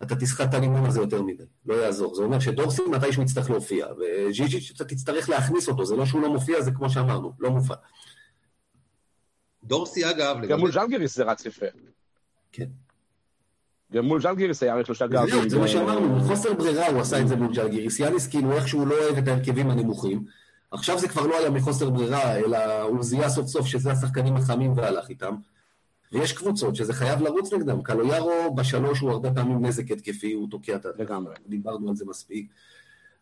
אתה תסחט את הלימון הזה יותר מדי, לא יעזור. זה אומר שדורסי מתישהו יצטרך להופיע, וג'יג'יץ' אתה תצטרך להכניס אותו, זה לא שהוא לא מופיע, זה כמו שאמרנו, לא מופע. דורסי אגב, גם מול ז'לגיריס זה רץ יפה. כן. גם מול ז'לגיריס היה רק שלושה זהו, גארדים. זה מה שאמרנו, מחוסר ברירה הוא עשה את זה מול ג'לגיריס. יאניס כאילו איכשהו לא אוהב את ההרכבים הנמוכים. עכשיו זה כבר לא היה מחוסר ברירה, אלא הוא זיהה סוף סוף שזה השחקנים החמים והלך איתם. ויש קבוצות שזה חייב לרוץ נגדם. קלויארו בשלוש הוא הרבה פעמים נזק התקפי, הוא תוקע את ה... לגמרי. דיברנו על זה מספיק.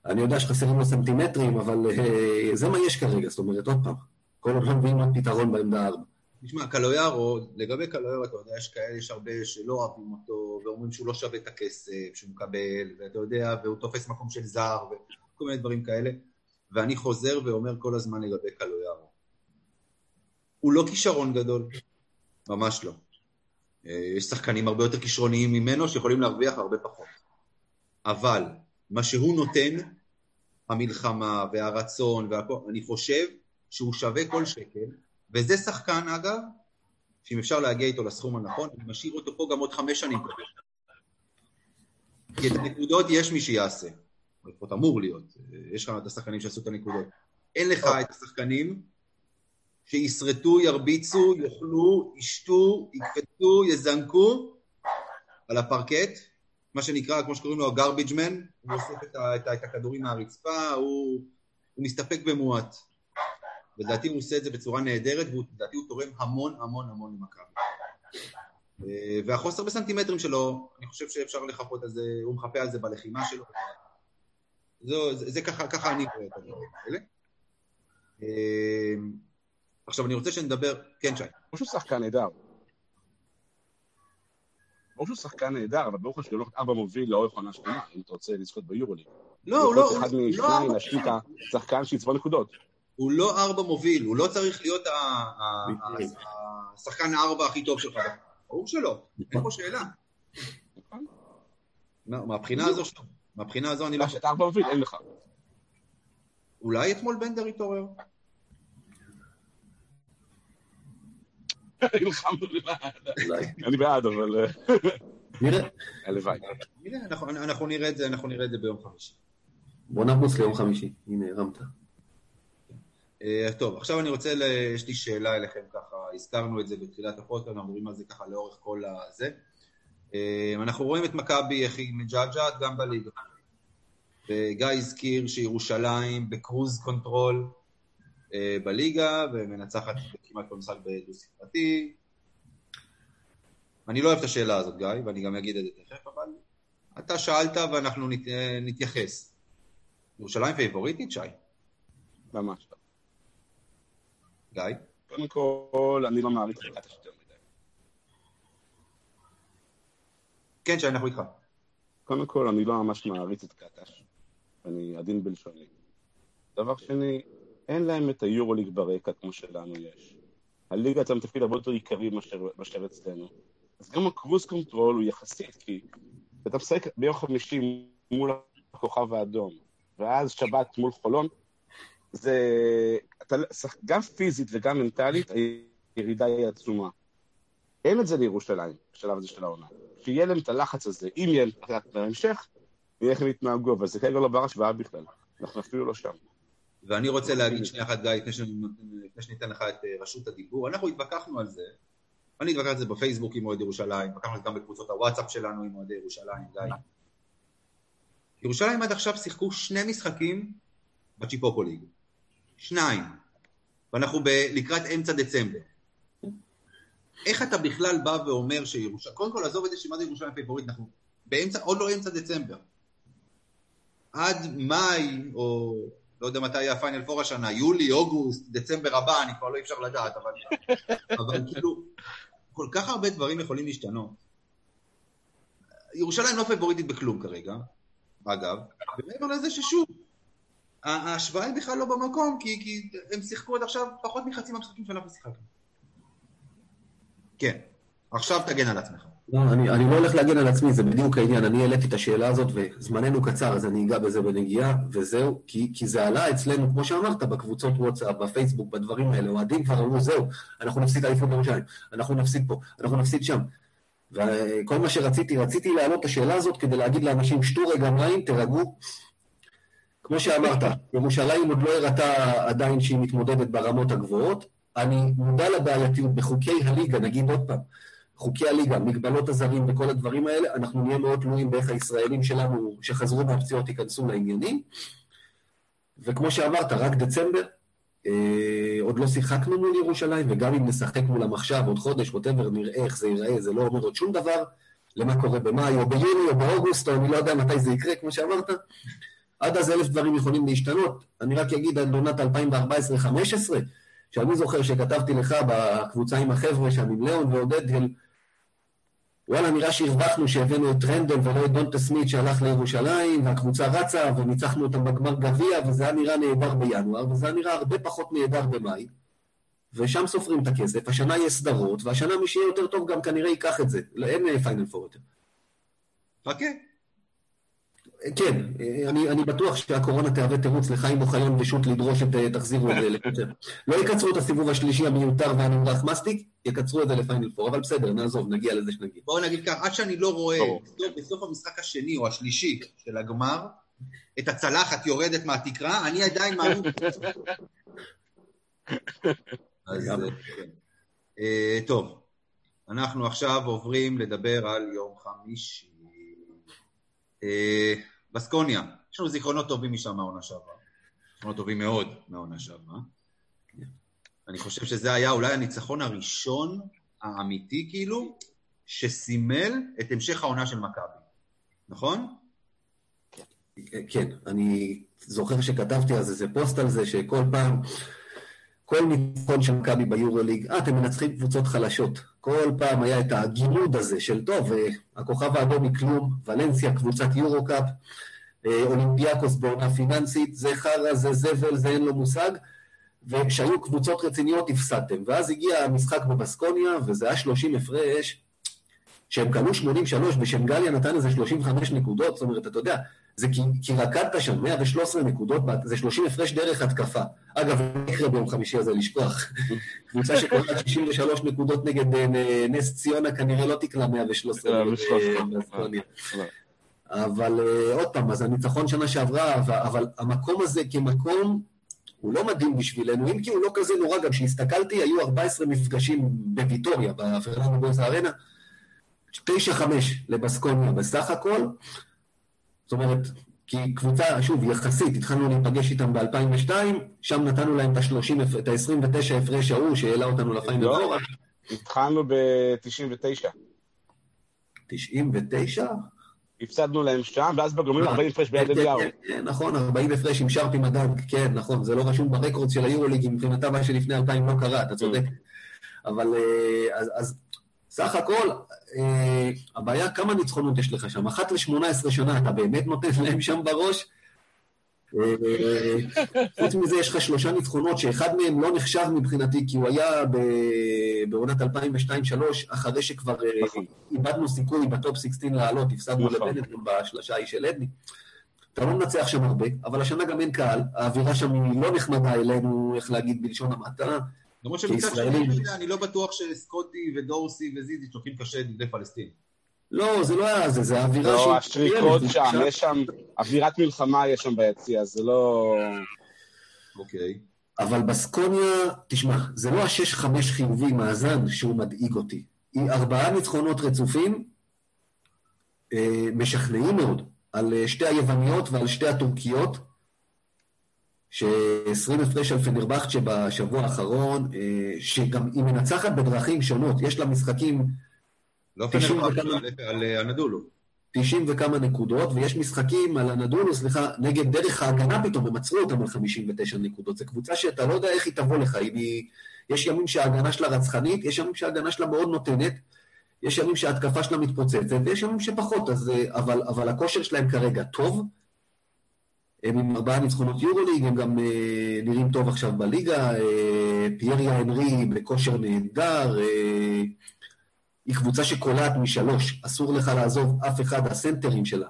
אני יודע שחסרים לו סנטימטרים, אבל אה, זה מה יש כרגע, זאת אומרת, עוד פעם, כל עוד לא מביאים עוד פתרון בעמדה ארבע. תשמע, קלויארו, לגבי קלויארו, אתה יודע, יש כאלה, יש הרבה שלא אוהבים אותו, ואומרים שהוא לא שווה את הכסף שהוא מקבל, ואתה יודע, והוא תופס מקום של זר, וכל מיני דברים כאלה. ואני חוזר ואומר כל הזמן לגבי קלויארו. הוא לא כישרון גדול, ממש לא. אה, יש שחקנים הרבה יותר כישרוניים ממנו שיכולים להרוויח הרבה פחות. אבל מה שהוא נותן, המלחמה והרצון והכל, אני חושב שהוא שווה כל שקל, וזה שחקן אגב, שאם אפשר להגיע איתו לסכום הנכון, אני משאיר אותו פה גם עוד חמש שנים. כי את הנקודות יש מי שיעשה. לפחות אמור להיות. יש לך את השחקנים שעשו את הנקודות. אין לך את השחקנים שישרטו, ירביצו, יאכלו, ישתו, יקפצו, יזנקו על הפרקט, מה שנקרא, כמו שקוראים לו הגרביג' מן, הוא אוסף את, את, את הכדורים מהרצפה, הוא, הוא מסתפק במועט. ולדעתי הוא עושה את זה בצורה נהדרת, ולדעתי הוא תורם המון המון המון למכבי. אה, והחוסר בסנטימטרים שלו, אני חושב שאפשר לחפות על זה, הוא מחפה על זה בלחימה שלו. זו, זה, זה ככה, ככה אני רואה את הדברים האלה. אה, עכשיו אני רוצה שנדבר, כן שי. ברור שהוא שחקן נהדר. ברור שהוא שחקן נהדר, אבל ברור שהוא לא ארבע מוביל לאורך עונה שלמה, אם אתה רוצה לזכות ביורוליג. לא, הוא לא, אחד הוא לא משניים ארבע- להשקיע את השחקן שיצבור נקודות. הוא לא ארבע מוביל, הוא לא צריך להיות השחקן הארבע הכי טוב שלך. ברור שלא, אין פה שאלה. נכון. מה- מהבחינה הזו, מהבחינה הזו אני לא... אתה ארבע מוביל, אין לך. אולי אתמול בנדר התעורר. *laughs* אני בעד, אבל אה, נראה. הלוואי. הנה, אנחנו- אנחנו נראה את זה, אנחנו נראה את זה ביום חמישי. בוא נרוץ ליום חמישי. הנה, הרמת. אה, טוב, עכשיו אני רוצה. יש לי שאלה אליכם ככה, הזכרנו את זה בתחילת הפודקאסט, אנחנו מדברים על זה ככה לאורך כל הזה. אה, אנחנו רואים את מכבי איך היא מג'עג'עת גם בליגה. וגיא הזכיר שירושלים ב cruise control אה, בליגה, ומנצחת כמעט כל משחק בדו-ספרתי. אני לא אוהב את השאלה הזאת, גיא, ואני גם אגיד את זה תכף, אבל אתה שאלת ואנחנו נת... נתייחס. ירושלים פייבוריטית, שי? ממש. גיא? קודם כל, אני לא מעריך את הקטש יותר מדי. כן, שי, אנחנו איתך. קודם כל, אני לא ממש מעריץ את קטש. אני עדין בלשוני. דבר שני, אין להם את היורוליג ברקע כמו שלנו יש. הליגה אצלם תפקיד הרבה יותר עיקרי מאשר מאשר אצלנו. אז גם ה cruise control הוא יחסית, כי אתה משחק ביום חמישי מול הכוכב האדום, ואז שבת מול חולון, זה... אתה, גם פיזית וגם מנטלית, הירידה היא עצומה. אין את זה לירושלים, בשלב הזה של העונה. שיהיה להם את הלחץ הזה, אם יהיה להם בהמשך, נראה איך הם יתנהגו, אבל זה כרגע לא בר השוואה בכלל. אנחנו אפילו לא שם. ואני רוצה להגיד שנייה אחת, גיא, לפני שניתן לך את אה, רשות הדיבור. אנחנו התווכחנו על זה. אני התווכחתי על זה בפייסבוק עם אוהד ירושלים, התווכחנו על זה גם בקבוצות הוואטסאפ שלנו עם אוהדי ירושלים, גיא. ירושלים עד עכשיו שיחקו שני משחקים בצ'יפופו league. שניים. ואנחנו ב- לקראת אמצע דצמבר. איך אתה בכלל בא ואומר שירושלים... קודם כל, עזוב את זה שמה זה ירושלים פייבוריט, אנחנו באמצע, עוד לא אמצע דצמבר. עד מאי, או לא יודע מתי יהיה הפיינל פור השנה, יולי, אוגוסט, דצמבר הבא, אני כבר לא אפשר לדעת, אבל, *laughs* אבל כאילו, כל כך הרבה דברים יכולים להשתנות. ירושלים לא פבוריטית בכלום כרגע, אגב, ומעבר לזה ששוב, ההשוואה היא בכלל לא במקום, כי, כי הם שיחקו עד עכשיו פחות מחצי מהמשחקים שאנחנו שיחקנו. כן, עכשיו תגן על עצמך. לא, אני, אני לא הולך להגן על עצמי, זה בדיוק העניין. אני העליתי את השאלה הזאת, וזמננו קצר, אז אני אגע בזה בנגיעה, וזהו, כי, כי זה עלה אצלנו, כמו שאמרת, בקבוצות וואטסאפ, בפייסבוק, בדברים האלה. אוהדים כבר אמרו, זהו, אנחנו נפסיד אליפות ירושלים, אנחנו נפסיד פה, אנחנו נפסיד שם. וכל מה שרציתי, רציתי להעלות את השאלה הזאת כדי להגיד לאנשים, שתו רגע מים, תירגעו. כמו שאמרת, ירושלים עוד לא הראתה עדיין שהיא מתמודדת ברמות הגבוהות. אני מודע לבעייתיות בחוקי הליגה, נגיד עוד פעם. חוקי הליגה, מגבלות הזרים וכל הדברים האלה, אנחנו נהיה מאוד תלויים באיך הישראלים שלנו שחזרו מהפציעות ייכנסו לעניינים. וכמו שאמרת, רק דצמבר, אה, עוד לא שיחקנו מול ירושלים, וגם אם נשחק מולם עכשיו, עוד חודש, ווטאבר, נראה איך זה ייראה, זה לא אומר עוד שום דבר למה קורה במאי או ביוני או באוגוסט, או אני לא יודע מתי זה יקרה, כמו שאמרת. עד אז אלף דברים יכולים להשתנות. אני רק אגיד על עונת 2014-2015, שאני זוכר שכתבתי לך בקבוצה עם החבר'ה שם, עם ליאון ועודד, וואלה, נראה שהרווחנו שהבאנו את רנדל ולא את דונטה סמית שהלך לירושלים, והקבוצה רצה, וניצחנו אותם בגמר גביע, וזה היה נראה נהדר בינואר, וזה היה נראה הרבה פחות נהדר במאי. ושם סופרים את הכסף, השנה יש סדרות, והשנה מי שיהיה יותר טוב גם כנראה ייקח את זה. אין פיינל פור יותר. חכה. כן, אני, אני בטוח שהקורונה תהווה תירוץ לחיים אוחיון ושות' לדרוש את תחזירו את זה לקצר. לא יקצרו את הסיבוב השלישי המיותר והנמרח מסטיק, יקצרו את זה לפיינל פור, אבל בסדר, נעזוב, נגיע לזה שנגיד. בואו נגיד כך, עד שאני לא רואה בסוף, בסוף המשחק השני או השלישי של הגמר, את הצלחת יורדת מהתקרה, אני עדיין מאמין. *laughs* אז כן. אה, טוב, אנחנו עכשיו עוברים לדבר על יום חמישי. אה, בסקוניה, יש לנו זיכרונות טובים משם מהעונה שעברה. זיכרונות טובים מאוד מהעונה שעברה. אני חושב שזה היה אולי הניצחון הראשון האמיתי, כאילו, שסימל את המשך העונה של מכבי. נכון? כן, אני זוכר שכתבתי אז איזה פוסט על זה, שכל פעם, כל ניצחון של מכבי ביורוליג, אה, אתם מנצחים קבוצות חלשות. כל פעם היה את הגימוד הזה של, טוב, אה, הכוכב האדום מכלום, ולנסיה, קבוצת יורו-קאפ, אה, אולימפיאקוס בעונה פיננסית, זה חרא, זה זבל, זה אין לו מושג, וכשהיו קבוצות רציניות הפסדתם. ואז הגיע המשחק בבסקוניה, וזה היה 30 הפרש, שהם קנו 83 ושנגליה נתן איזה 35 נקודות, זאת אומרת, אתה יודע, זה כי, כי רקדת שם 113 נקודות, זה 30 הפרש דרך התקפה. אגב, לא יקרה ביום חמישי הזה לשכוח. *laughs* קבוצה שקולטת 63 נקודות נגד אה, נס ציונה כנראה לא תקלע 113 באסטוניה. אבל אה, עוד פעם, אז הניצחון שנה שעברה, אבל המקום הזה כמקום, הוא לא מדהים בשבילנו, אם כי הוא לא כזה נורא, גם כשהסתכלתי, היו 14 מפגשים בוויטוריה, בפרננדו בויז ארנה, 9-5 לבסקוניה בסך הכל, זאת אומרת, כי קבוצה, שוב, יחסית, התחלנו להיפגש איתם ב-2002, שם נתנו להם את ה-30, את ה-29 הפרש ההוא שהעלה אותנו לפיינל לא, התחלנו ב-99. 99? הפסדנו להם שם, ואז בגורמים 40 הפרש ביד אליהו. כן, נכון, 40 הפרש עם שרפי מדד, כן, נכון, זה לא רשום ברקורד של היורוליג, מבחינתם מה שלפני 2000 לא קרה, אתה צודק. אבל אז סך הכל, אה, הבעיה, כמה ניצחונות יש לך שם? אחת ל-18 שנה, אתה באמת נותן להם שם בראש? אה, חוץ מזה, יש לך שלושה ניצחונות, שאחד מהם לא נחשב מבחינתי, כי הוא היה בעונת 2002-2003, אחרי שכבר אה. איבדנו סיכוי בטופ 16 לעלות, הפסדנו נכון. לבנטון בשלושה ההיא של אדני. אתה לא מנצח שם הרבה, אבל השנה גם אין קהל, האווירה שם היא לא נחמדה אלינו, איך להגיד בלשון המעטה. למרות שמצד שני, אני לא בטוח שסקוטי ודורסי וזיזי צוחקים קשה נגדי פלסטין. לא, זה לא היה זה, זה האווירה לא, לא, השריקות שם, יש שם, אווירת מלחמה יש שם ביציע, זה לא... אוקיי. אבל בסקוניה, תשמע, זה לא השש חמש חיובי מאזן שהוא מדאיג אותי. היא ארבעה ניצחונות רצופים, אה, משכנעים מאוד, על אה, שתי היווניות ועל שתי הטורקיות, ש-20 הפרש על פנרבכצ'ה בשבוע האחרון, אה, שגם היא מנצחת בדרכים שונות, יש לה משחקים... לא פנרבכצ'ה, על אנדולו. 90 וכמה נקודות, ויש משחקים על הנדולו, סליחה, נגד דרך ההגנה פתאום, הם עצרו אותם על 59 נקודות. זו קבוצה שאתה לא יודע איך היא תבוא לך, אם היא... יש ימים שההגנה שלה רצחנית, יש ימים שההגנה שלה מאוד נותנת, יש ימים שההתקפה שלה מתפוצצת, ויש ימים שפחות, אז, אה, אבל, אבל הכושר שלהם כרגע טוב. הם עם ארבעה ניצחונות יורוליג, הם גם אה, נראים טוב עכשיו בליגה, אה, פייריה הנרי בכושר נהדר, אה, היא קבוצה שקולעת משלוש, אסור לך לעזוב אף אחד מהסנטרים שלה.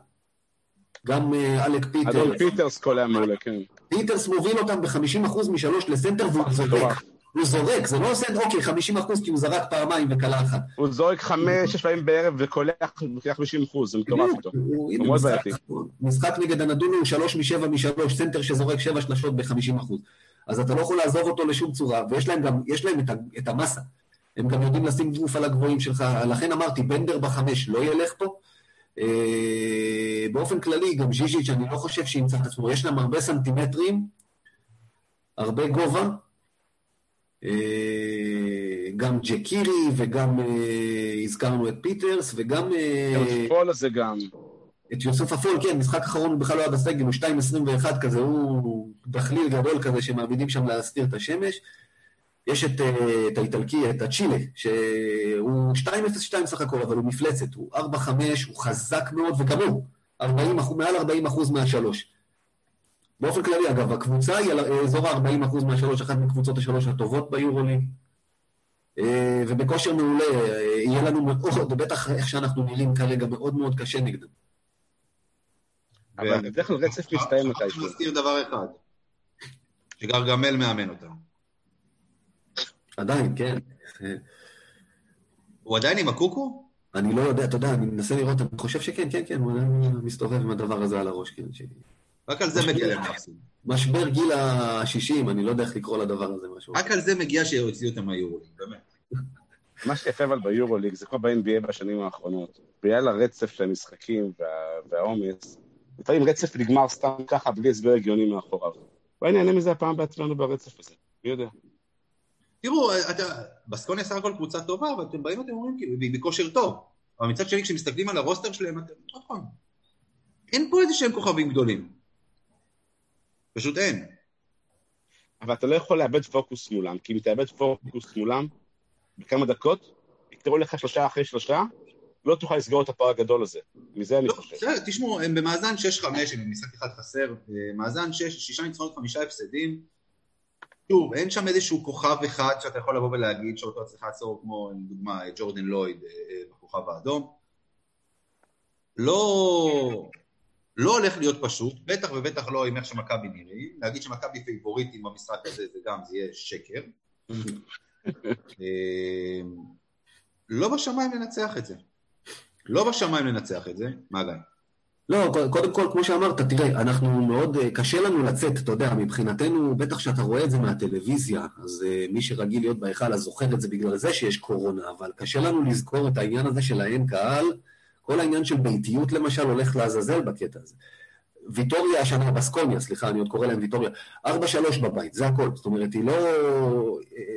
גם אלק פיטרס. אדון פיטרס קולע מעולה, כן. פיטרס מוביל אותם ב-50% משלוש לסנטר והוא זורק. הוא זורק, זה לא עושה, אוקיי, 50% כי הוא זרק פעמיים וקלע אחת. הוא זורק חמש, שש פעמים בערב וקולע 50 אחוז, זה מטורף איתו. הוא- מאוד בעייתי. משחק נגד אנאדולו הוא שלוש משבע משלוש, סנטר שזורק שבע שלשות ב-50%. אז אתה לא יכול לעזוב אותו לשום צורה, ויש להם גם, יש להם את, המסה. הם גם יודעים לשים גוף על הגבוהים שלך, לכן אמרתי, בנדר בחמש לא ילך פה. אה, באופן כללי, גם ז'יז'יץ', אני לא חושב שימצא את עצמו, יש להם הרבה סנטימטרים, הרבה גובה, גם ג'קירי וגם אה, הזכרנו את פיטרס וגם אה, פול הזה גם. את יוסופה פול, כן, משחק אחרון הוא בכלל לא היה בסגל, הוא 2.21 כזה, הוא דחליל גדול כזה שמעמידים שם להסתיר את השמש. יש את, אה, את האיטלקי, את הצ'ילה, שהוא 2.02 סך הכל, אבל הוא מפלצת, הוא 4.5, הוא חזק מאוד, הוא, 40, אחוז- מעל 40 אחוז מהשלוש. באופן כללי, אגב, הקבוצה היא על אזור ה-40 אחוז מהשלוש, אחת מקבוצות השלוש הטובות ביורוליג. אה, ובכושר מעולה, אה, יהיה לנו מאוד, בטח איך שאנחנו נראים כרגע, מאוד מאוד קשה נגדם. אבל בדרך כלל רצף מסתיים מתישהו. מתישהו. מזכיר דבר אחד, שגרגמל מאמן אותם. עדיין, כן. הוא עדיין עם הקוקו? אני לא יודע, אתה יודע, אני מנסה לראות, אני חושב שכן, כן, כן, הוא עדיין מסתובב עם הדבר הזה על הראש, כן. רק על זה מגיע להם להפסיד. משבר גיל ה-60, אני לא יודע איך לקרוא לדבר הזה משהו. רק על זה מגיע שהוציאו אותם מהיורוליג, באמת. *laughs* מה שיפה אבל ביורוליג זה כמו ב-NBA בשנים האחרונות. בגלל הרצף של המשחקים וה- והעומס, לפעמים רצף נגמר סתם ככה בלי הסבר הגיוני מאחוריו. אולי נהנה מזה הפעם בעצמנו ברצף הזה, מי יודע. תראו, אתה, בסקוניה סך הכל קבוצה טובה, אבל אתם באים ואתם אומרים, כאילו, והיא בכושר טוב. אבל מצד שני, כשמסתכלים על הרוסטר שלהם, אתם, עוד פעם, אין פה איזה שהם כוכבים גדולים. פשוט אין. אבל אתה לא יכול לאבד פוקוס מולם, כי אם תאבד פוקוס מולם, בכמה דקות, יקראו לך שלושה אחרי שלושה, לא תוכל לסגור את הפער הגדול הזה. מזה אני לא, חושב. בסדר, תשמעו, הם במאזן 6-5, הם במשחק אחד חסר, אה, מאזן 6, שישה ניצחונות, חמישה הפסדים. שוב, אין שם איזשהו כוכב אחד שאתה יכול לבוא ולהגיד שאותו צריך לעצור, כמו לדוגמה ג'ורדן לויד אה, אה, בכוכב האדום. לא, לא הולך להיות פשוט, בטח ובטח לא עם איך שמכבי נראים. להגיד שמכבי פייבוריטים במשחק הזה זה גם, זה יהיה שקר. אה, לא בשמיים לנצח את זה. לא בשמיים לנצח את זה, מה גיא? לא, קודם כל, כמו שאמרת, תראה, אנחנו מאוד, אה, קשה לנו לצאת, אתה יודע, מבחינתנו, בטח שאתה רואה את זה מהטלוויזיה, אז uh, מי שרגיל להיות בהיכל, אז זוכר את זה בגלל זה שיש קורונה, אבל קשה לנו לזכור את העניין הזה של האין קהל, כל העניין של ביתיות למשל הולך לעזאזל בקטע הזה. ויטוריה השנה, בסקוניה, סליחה, אני עוד קורא להם ויטוריה, 4-3 בבית, זה הכל. זאת אומרת, היא לא...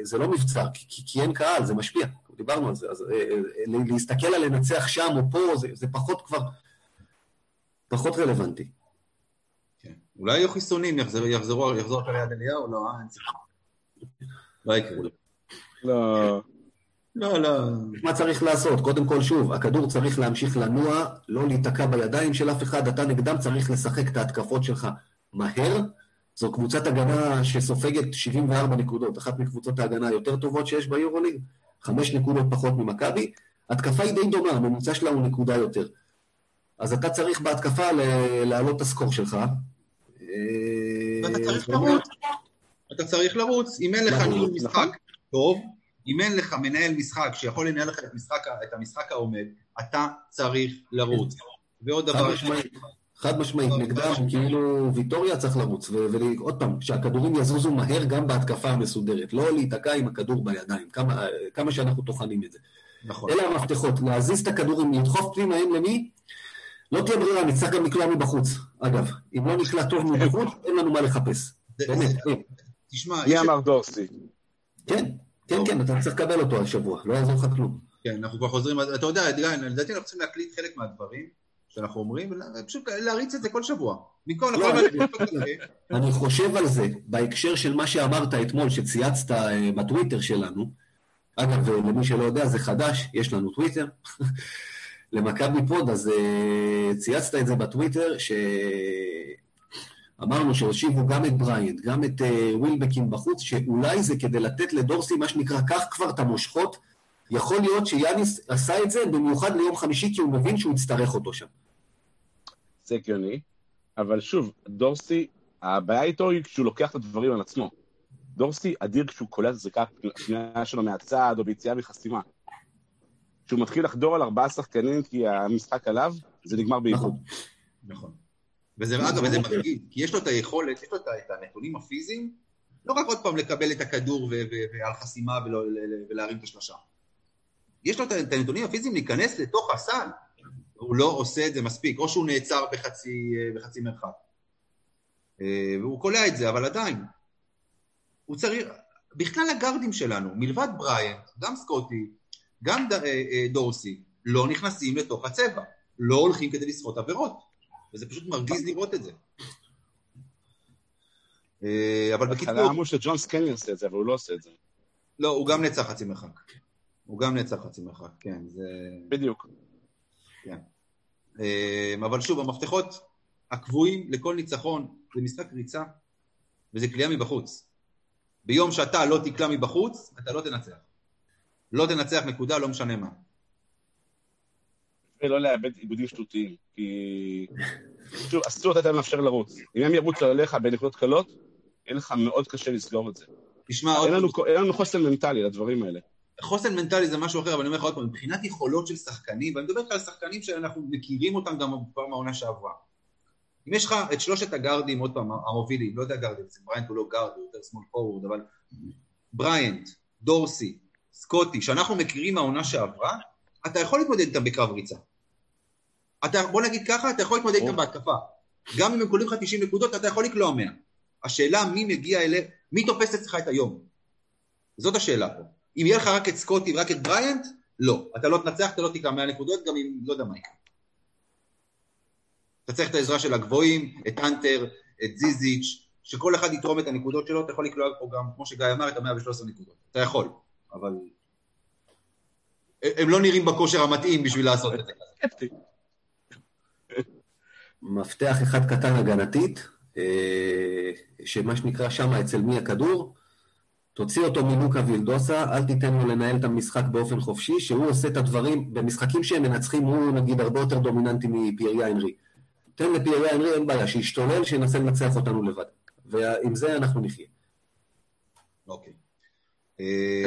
זה לא מבצר, כי, כי, כי אין קהל, זה משפיע. דיברנו על זה. אז אה, אה, להסתכל על לנצח שם או פה, זה, זה פחות כבר... פחות רלוונטי. כן. אולי יהיו חיסונים, יחזרו, יחזרו, יחזור אחרי יד אליהו? לא, אה, אין סיכוי. לא יקרה. לא, לא, לא. מה צריך לעשות? קודם כל, שוב, הכדור צריך להמשיך לנוע, לא להיתקע בידיים של אף אחד, אתה נגדם צריך לשחק את ההתקפות שלך מהר. זו קבוצת הגנה שסופגת 74 נקודות, אחת מקבוצות ההגנה היותר טובות שיש ביורוליג, חמש נקודות פחות ממכבי. התקפה היא די דומה, הממוצע שלה הוא נקודה יותר. אז אתה צריך בהתקפה להעלות את הסקור שלך. ואתה צריך אה, לרוץ. אתה צריך לרוץ. אם אין לך ניהול נכון. משחק טוב, אם אין לך מנהל משחק שיכול לנהל לך את המשחק, את המשחק העומד, אתה צריך לרוץ. ועוד חד דבר, משמעית, חד משמעית, נגדם כאילו ויטוריה צריך לרוץ, ועוד פעם, שהכדורים יזוזו מהר גם בהתקפה המסודרת, לא להיתקע עם הכדור בידיים, כמה, כמה שאנחנו טוחנים את זה. נכון. אלה המפתחות, להזיז את הכדורים, לדחוף פנימה הם למי? לא תהיה ברירה, נצטרך גם לקלוע מבחוץ. אגב, אם לא נקלע טוב מבחוץ, אין לנו מה לחפש. באמת, אין. תשמע, מי. אמר דורסי? כן, כן, כן, אתה צריך לקבל אותו השבוע, לא יעזור לך כלום. כן, אנחנו כבר חוזרים, אתה יודע, גיא, לדעתי אנחנו צריכים להקליט חלק מהדברים, שאנחנו אומרים, ופשוט להריץ את זה כל שבוע. במקום לא, אני- חושב על זה בהקשר של מה שאמרת אתמול, שצייצת אה, בטוויטר שלנו. אגב, אה, למי שלא יודע, זה חדש, יש לנו טוויטר. *laughs* למכבי פוד, אז אה, צייצת את זה בטוויטר, שאמרנו שהושיבו גם את בריינט, גם את אה, ווילבקין בחוץ, שאולי זה כדי לתת לדורסי, מה שנקרא, קח כבר את המושכות. יכול להיות שיאניס עשה את זה במיוחד ליום חמישי, כי הוא מבין שהוא יצטרך אותו שם. זה הגיוני, אבל שוב, דורסי, הבעיה איתו היא כשהוא לוקח את הדברים על עצמו. דורסי אדיר כשהוא קולט זריקה פנייה שלו מהצד או ביציאה מחסימה. כשהוא מתחיל לחדור על ארבעה שחקנים כי המשחק עליו, זה נגמר באיחוד. נכון. וזה, אגב, וזה מרגיז, כי יש לו את היכולת, יש לו את הנתונים הפיזיים, לא רק עוד פעם לקבל את הכדור ועל חסימה ולהרים את השלושה. יש לו את הנתונים הפיזיים להיכנס לתוך הסל, הוא לא עושה את זה מספיק, או שהוא נעצר בחצי, בחצי מרחק. אה, והוא קולע את זה, אבל עדיין. הוא צריך, בכלל הגארדים שלנו, מלבד בריאנט, גם סקוטי, גם אה, אה, דורסי, לא נכנסים לתוך הצבע. לא הולכים כדי לסחוט עבירות. וזה פשוט מרגיז לראות את זה. אה, אבל בהתחלה בקיצור, אמרו שג'ון סקני עושה את זה, אבל הוא לא עושה את זה. לא, הוא גם נעצר חצי מרחק. הוא גם נעצר חצי מרחק, כן, זה... בדיוק. אה, אבל שוב, המפתחות הקבועים לכל ניצחון זה משחק ריצה, וזה כליאה מבחוץ. ביום שאתה לא תקלע מבחוץ, אתה לא תנצח. לא תנצח נקודה, לא משנה מה. ולא לאבד עיבודים שטותיים, כי... שוב, אסור לתת להם לאפשר לרוץ. אם הם ירוצו עליך בנקודות קלות, יהיה לך מאוד קשה לסגור את זה. תשמע, עוד אין לנו- אין לנו חוסן מנטלי לדברים האלה. חוסן מנטלי זה משהו אחר, אבל אני אומר לך עוד פעם, מבחינת יכולות של שחקנים, ואני מדבר איתך על שחקנים שאנחנו מכירים אותם גם כבר מהעונה שעברה. אם יש לך את שלושת הגארדים, עוד פעם, המובילים, לא יודע גארדים, זה בריינט הוא לא גארד, הוא יותר small forward, אבל בריינט, דורסי, סקוטי, שאנחנו מכירים מהעונה שעברה, אתה יכול להתמודד איתם בקרב ריצה. אתה, בוא נגיד ככה, אתה יכול להתמודד איתם בהתקפה. גם אם הם קולעים לך 90 נקודות, אתה יכול לקלוע 100. השאלה מי מגיע אליהם, מי תופס אצלך את היום. זאת השאלה פה. אם יהיה לך רק את סקוטי ורק את בריינט, לא. אתה לא תנצח, אתה לא תקרא 100 נקודות, גם אם לא יודע מה יקרה. אתה צריך את העזרה של הגבוהים, את אנטר, את זיזיץ', שכל אחד יתרום את הנקודות שלו, אתה יכול לקלוע פה גם, כמו שגיא אמר, את ה-113 נקודות. אתה יכול, אבל... הם לא נראים בכושר המתאים בשביל לעשות את זה. מפתח אחד קטן הגנתית, אה, שמה שנקרא שמה אצל מי הכדור, תוציא אותו מלוקה וילדוסה, אל תיתן לו לנהל את המשחק באופן חופשי, שהוא עושה את הדברים, במשחקים שהם מנצחים, הוא נגיד הרבה יותר דומיננטי מפייריה הנרי. תן לפייריה הנרי, אין בעיה, שישתולל, שינסה לנצח אותנו לבד. ועם זה אנחנו נחיה. אוקיי.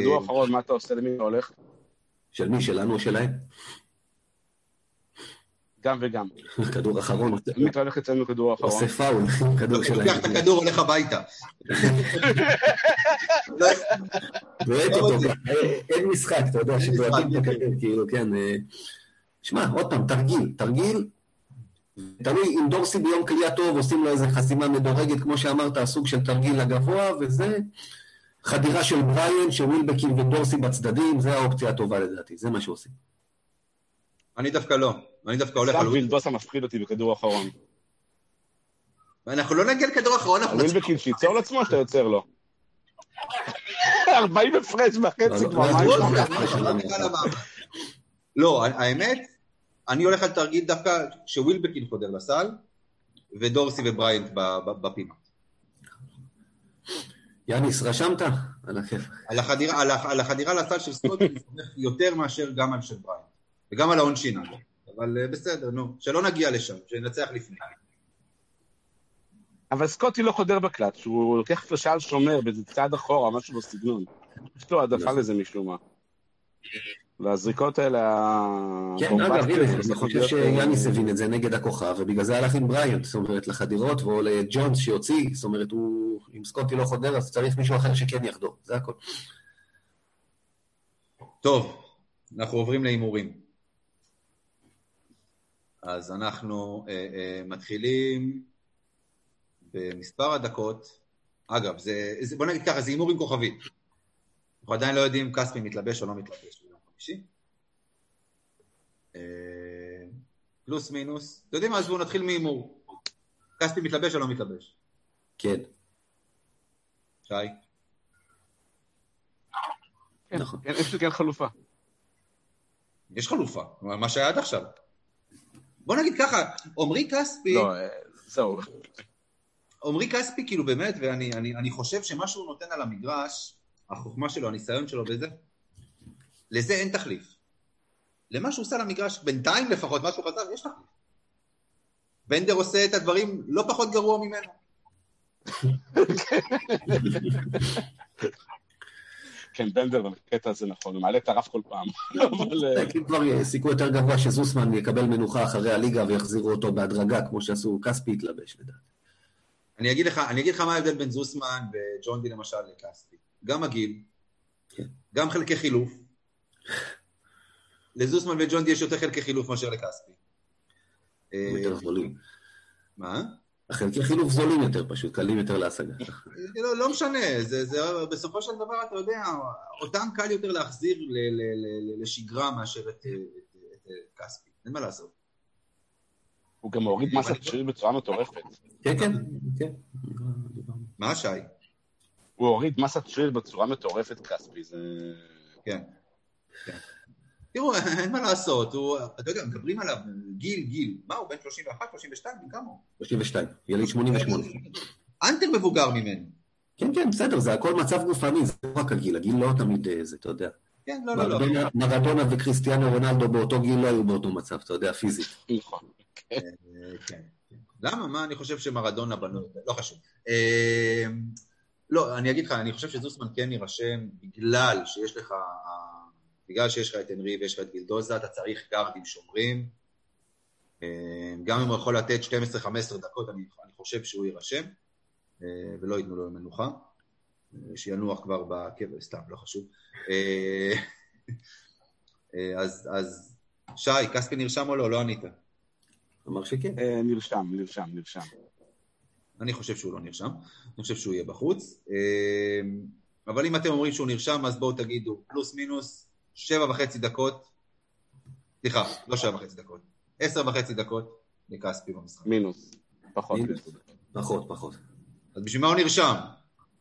כדור אחרון, מה אתה עושה? למי אתה הולך? של מי? שלנו או שלהם? גם וגם. *laughs* כדור אחרון, אתה הולך אצלנו כדור אחרון? עושה פאול, כדור שלהם. לוקח את הכדור, הולך הביתה. לא, אותו, אין משחק, אתה יודע, שדואגים את הכדור, כאילו, כן. אה, שמע, עוד פעם, תרגיל, תרגיל, תלוי אם דורסי ביום קליעה טוב, עושים לו איזה חסימה מדורגת, כמו שאמרת, הסוג של תרגיל לגבוה, וזה חדירה של בריין, שווילבקין ודורסי בצדדים, זה האופציה הטובה לדעתי, זה מה שעושים. אני דווקא לא. אני דווקא הולך על סתם וילדוסה מפחיד אותי בכדור אחרון. אנחנו לא נגיע לכדור אחרון, אנחנו ווילבקין שייצור לעצמו או שאתה יוצר לו? 40 הפרש וחצי לא, כבר, לא, מה לא, יש לא, לך? לא, לא, לא, לא. לא, האמת, אני הולך על תרגיל דווקא שווילבקין חודר לסל, ודורסי ובריינט בפינה. יאניס, רשמת? על הכיף. על החדירה, על, הח- על החדירה לסל של סקוטי, אני סומך יותר מאשר גם על של בריינט. וגם על העונשין, אגב. אבל אה, בסדר, נו. שלא נגיע לשם, שננצח לפני. אבל סקוטי לא חודר בקלאץ', הוא לוקח שלושה על שומר באיזה צעד אחורה, משהו בסגנון. יש לו העדפה. לזה משום מה. והזריקות האלה, כן, אגב, הנה, אני חושב שיאניס אה, הבין את זה נגד הכוכב, ובגלל זה הלך עם בריינט, זאת אומרת, לחדירות, או לג'ונס שיוציא, זאת אומרת, הוא, אם סקוטי לא חודר, אז צריך מישהו אחר שכן יחדור, זה הכל. טוב, אנחנו עוברים להימורים. אז אנחנו אה, אה, מתחילים במספר הדקות. אגב, זה, זה, בוא נגיד ככה, זה הימור עם כוכבית. אנחנו עדיין לא יודעים אם כספי מתלבש או לא מתלבש חמישי. אה, פלוס מינוס. אתם יודעים מה, עזבו, נתחיל מהימור. כספי מתלבש או לא מתלבש? כן, שי? כן, נכון. כן, יש לי כן חלופה. יש חלופה, מה שהיה עד עכשיו. בוא נגיד ככה, עמרי כספי, לא, אה, זהו. עמרי כספי כאילו באמת, ואני אני, אני חושב שמה שהוא נותן על המגרש, החוכמה שלו, הניסיון שלו וזה, לזה אין תחליף. למה שהוא עושה על המגרש, בינתיים לפחות, מה שהוא חזר, יש תחליף. בנדר עושה את הדברים לא פחות גרוע ממנו. כן, בנדר בקטע הזה נכון, הוא מעלה את הרף כל פעם. אה, כבר סיכוי יותר גבוה שזוסמן יקבל מנוחה אחרי הליגה ויחזירו אותו בהדרגה, כמו שעשו כספי התלבש לדעתי. אני אגיד לך, אני אגיד לך מה ההבדל בין זוסמן וג'ון די למשל לכספי. גם הגיל, כן. גם חלקי חילוף. לזוסמן וג'ון די יש יותר חלקי חילוף מאשר לכספי. הם יותר זולים. מה? החלקי חילוף זולים יותר פשוט, קלים יותר להשגה. לא, לא משנה, זה, זה, בסופו של דבר, אתה יודע, אותם קל יותר להחזיר ל, ל, ל, ל, לשגרה מאשר את, את, את, את כספי, אין מה לעשות. הוא גם הוריד מסת שריר בצורה מטורפת. כן, כן, כן. מה, שי? הוא הוריד מסת שריר בצורה מטורפת, כספי. זה... כן. כן. תראו, אין מה לעשות, הוא, אתה יודע, מדברים עליו, גיל, גיל, מה, הוא בן 31, 32, בן כמה הוא? 32, יליד 88. אנטר מבוגר ממנו. כן, כן, בסדר, זה הכל מצב גופני, זה לא רק הגיל, הגיל לא תמיד אה, זה, אתה יודע. כן, לא, לא, לא. מרדונה- וקריסטיאנו רונלדו באותו גיל לא היו באותו מצב, אתה יודע, פיזית. *laughs* נכון. אה, כן. למה? מה, אני חושב שמרדונה בנו... לא חשוב. אה, לא, אני אגיד לך, אני חושב שזוסמן כן יירשם בגלל שיש לך... בגלל שיש לך את הנרי ויש לך את גילדוזה, אתה צריך גארדים שומרים. אה, גם אם הוא יכול לתת 12-15 דקות, אני, אני חושב שהוא יירשם, אה, ולא ייתנו לו מנוחה. אה, שינוח כבר בקבר, סתם, לא חשוב. *laughs* אז, אז שי, כספי נרשם או לא? לא ענית. אמר שכן. נרשם, נרשם, נרשם. אני חושב שהוא לא נרשם, אני חושב שהוא יהיה בחוץ. אבל אם אתם אומרים שהוא נרשם, אז בואו תגידו פלוס מינוס שבע וחצי דקות, סליחה, לא שבע וחצי דקות, עשר וחצי דקות לכספי במשחק. מינוס. פחות. פחות, פחות. אז בשביל מה הוא נרשם?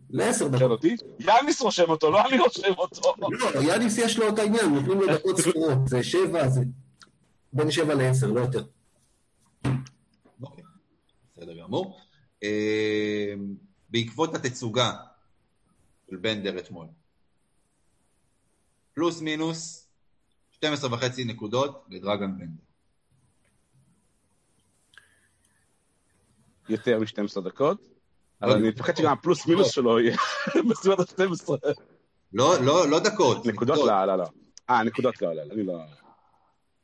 לעשר דקות. יאניס רושם אותו, לא אני רושם אותו. לא, יאניס יש לו את העניין, נותנים לו דקות ספורות, זה שבע, זה בין שבע לעשר, לא יותר. אוקיי, בסדר גמור. אה, בעקבות התצוגה של בנדר אתמול, פלוס מינוס 12 וחצי נקודות לדרגן בנדר. יותר מ-12 דקות. אבל אני מפחד שגם הפלוס מינוס שלו יהיה *laughs* בסביבות ה-12. לא, לא, לא דקות. נקודות לא, לא, לא. אה, נקודות לא, לא, לא, אני לא...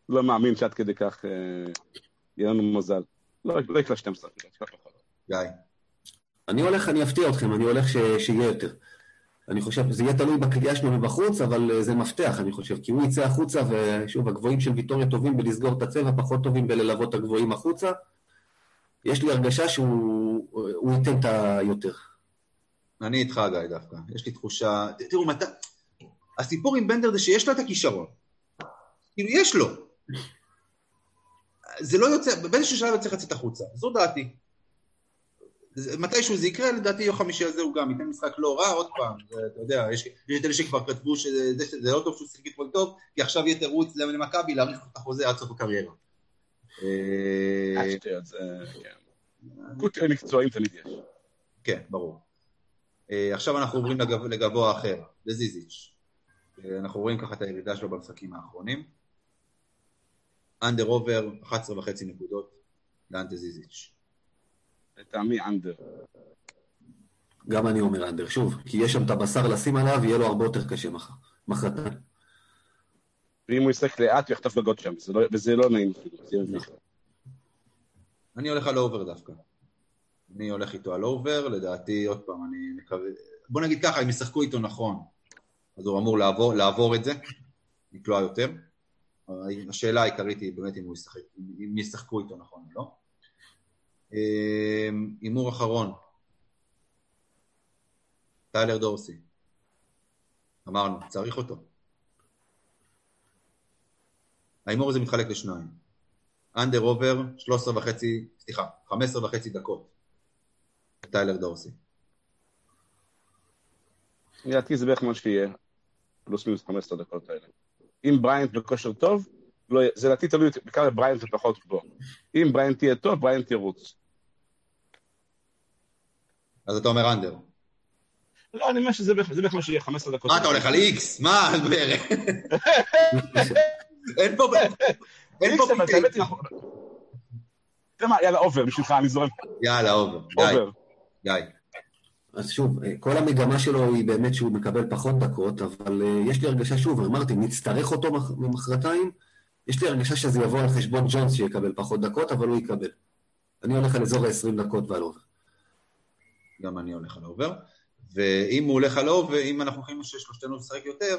לא מאמין שעד כדי כך אה, יהיה לנו מזל. לא לא יקרה 12 נקודות. גיא. אני הולך, אני אפתיע אתכם, אני הולך ש- שיהיה יותר. אני חושב, זה יהיה תלוי בקליעה שלו מבחוץ, אבל אה, זה מפתח, אני חושב, כי הוא יצא החוצה, ושוב, הגבוהים של ויטוריה טובים בלסגור את הצבע, פחות טובים בללוות את הגבוהים החוצה. יש לי הרגשה שהוא הוא ייתן את היותר. אני איתך, גיא, דווקא. יש לי תחושה... תראו, מת... הסיפור עם בנדר זה שיש לו את הכישרון. כאילו, יש לו. זה לא יוצא, באיזשהו שלב צריך לצאת החוצה. זו דעתי. מתישהו זה יקרה, לדעתי יום חמישי הזה הוא גם ייתן משחק לא רע, עוד פעם, אתה יודע, יש את אלה שכבר כתבו שזה לא טוב שהוא שיחק אתמול טוב, כי עכשיו יהיה תירוץ למכבי להאריך את החוזה עד סוף הקריירה. אה, אה. כן. קוטרים מקצועיים תמיד יש. כן, ברור. אה, עכשיו אנחנו עוברים לגב, לגבוה אחר, לזיזיץ'. אנחנו רואים ככה את הירידה שלו במשחקים האחרונים. אנדר עובר 11 וחצי נקודות לאנטה זיזיץ'. לטעמי אנדר. גם אני אומר אנדר, שוב, כי יש שם את הבשר לשים עליו, יהיה לו הרבה יותר קשה מחר. מחרתיים. ואם הוא ישחק לאט, הוא יחטוף גגות שם, זה לא- וזה לא נעים אפילו. אני הולך על over דווקא. אני הולך איתו על over, לדעתי, עוד פעם, אני מקווה... בוא נגיד ככה, אם ישחקו איתו נכון, אז הוא אמור לעבור, לעבור את זה, לקלוע יותר. השאלה העיקרית היא באמת אם, הוא ישחק, אם ישחקו איתו נכון או לא. אה, הימור אחרון. טיילר דורסי. אמרנו, צריך אותו. ההימור הזה מתחלק לשניים. under over 13 וחצי, סליחה, 15 וחצי דקות. טיילר דורסי. לדעתי זה בערך מה שיהיה, פלוס מינוס 15 דקות האלה. אם בריינט בכושר טוב, לא, זה לדעתי תלוי בעיקר בבריינט ופחות בו. אם בריינט יהיה טוב, בריינט ירוץ. אז אתה אומר under. לא, אני אומר שזה בערך מה שיהיה, 15 דקות. מה, אתה הולך על איקס? מה? *laughs* אין פה... אין פה... אתה יודע מה, יאללה, over, בשבילך, אני זורם. יאללה, over. over. גיא. אז שוב, אה, כל המגמה שלו היא באמת שהוא מקבל פחות דקות, אבל אה, יש לי הרגשה, שוב, אמרתי, נצטרך אותו מח- מחרתיים, יש לי הרגשה שזה יבוא על חשבון ג'ונס שיקבל פחות דקות, אבל הוא יקבל. אני הולך על אזור ה-20 דקות ועל over. גם אני הולך על אובר. ואם הוא הולך על over, אם אנחנו הולכים ששלושתנו נשחק יותר,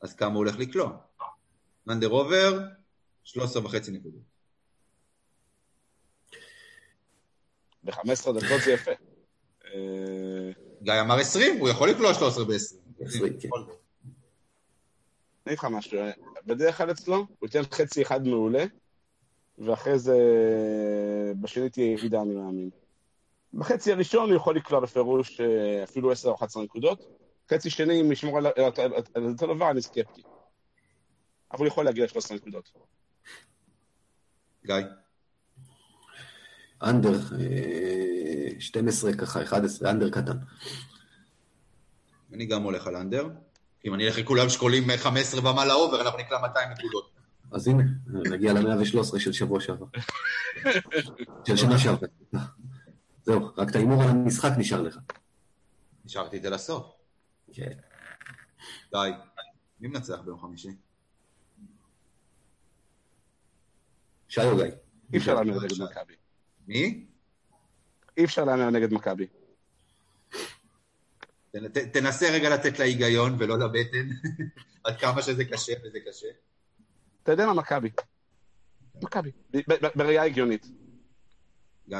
אז כמה הוא הולך לקלוע? אנדר עובר, 13 וחצי נקודות. ב-15 דקות זה יפה. אה, גיא אמר 20, הוא יכול לקלוע 13 ב-20. 20, כן. אני אגיד לך משהו, אה, בדרך כלל אצלו, הוא ייתן חצי אחד מעולה, ואחרי זה בשני תהיה ירידה, אני מאמין. בחצי הראשון הוא יכול לקלוע בפירוש אה, אפילו 10 או 11 נקודות. חצי שני, אם ישמור על אותו דבר, אני סקפטי. אבל הוא יכול להגיע ל-13 נקודות. גיא. אנדר, אה, 12 ככה, 11, אנדר קטן. אני גם הולך על אנדר. אם אני אלך לכולם שקולים 15 ומעלה אובר, אנחנו נקלע 200 נקודות. אז הנה, נגיע ל-113 של שבוע שעבר. של שנה שעברה. זהו, רק את ההימור על המשחק נשאר לך. נשארתי את זה לסוף. כן. די. מי מנצח ביום חמישי? שי או גיא? אי אפשר להמר נגד מכבי. מי? אי אפשר להמר נגד מכבי. ת- תנסה רגע לתת להיגיון ולא לבטן, *laughs* עד כמה שזה קשה וזה קשה. אתה יודע מה, מכבי. מכבי. בראייה הגיונית. גיא.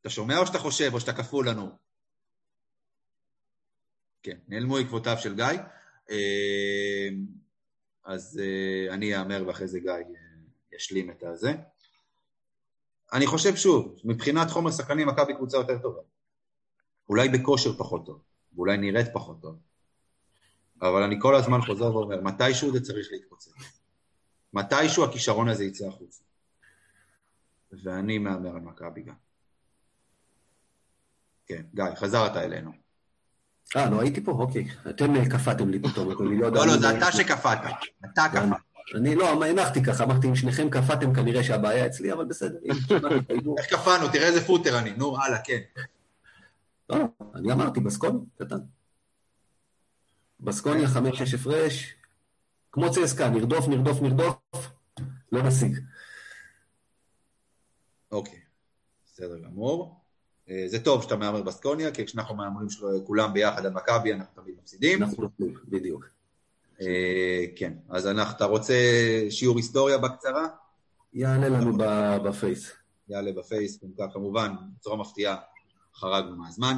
אתה שומע או שאתה חושב, או שאתה כפול לנו? כן, נעלמו עקבותיו של גיא. אה, אז אה, אני אאמר ואחרי זה גיא אה, ישלים את הזה. אני חושב שוב, מבחינת חומר שחקנים, מכבי קבוצה יותר טובה. אולי בכושר פחות טוב, ואולי נראית פחות טוב. אבל אני כל הזמן חוזר ואומר, מתישהו זה צריך להתפוצץ. מתישהו הכישרון הזה יצא החוצה. ואני מהמר על מכבי גם. כן, גיא, חזרת אלינו. אה, לא הייתי פה? אוקיי. אתם אה, קפאתם לי פתאום, אני לא יודע... לא, לא, זה אתה שקפאת. אתה קפאת. אני לא, הנחתי ככה, אמרתי, אם שניכם קפאתם, כנראה שהבעיה אצלי, אבל בסדר. איך קפאנו? תראה איזה פוטר אני. נו, הלאה, כן. לא, לא, אני אמרתי, בסקוני, קטן. בסקוניה, חמש-שש הפרש, כמו צסקה, נרדוף, נרדוף, נרדוף, לא נשיג. אוקיי, בסדר גמור. אה, זה טוב שאתה מהמר בסקוניה, כי כשאנחנו מהמרים כולם ביחד על מכבי, אנחנו תמיד מפסידים. אנחנו נותנים, בדיוק. אה, כן, אז אנחנו, אתה רוצה שיעור היסטוריה בקצרה? יעלה לנו בפייס. יעלה בפייס, כמובן, בצורה מפתיעה, חרגנו מהזמן.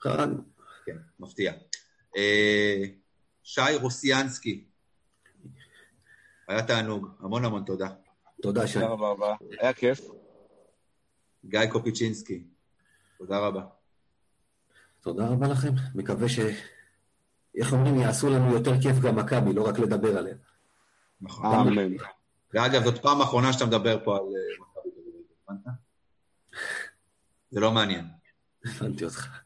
חרדנו. כן, מפתיע. אה, שי רוסיאנסקי, היה תענוג, המון המון תודה. תודה, שי. תודה רבה רבה. היה כיף. גיא קופיצ'ינסקי, תודה רבה. תודה רבה לכם. מקווה ש... איך אומרים, יעשו לנו יותר כיף גם מכבי, לא רק לדבר עליה. נכון. אמן. ואגב, זאת פעם אחרונה שאתה מדבר פה על אה, מכבי הבנת? זה לא מעניין. הבנתי אותך. *laughs*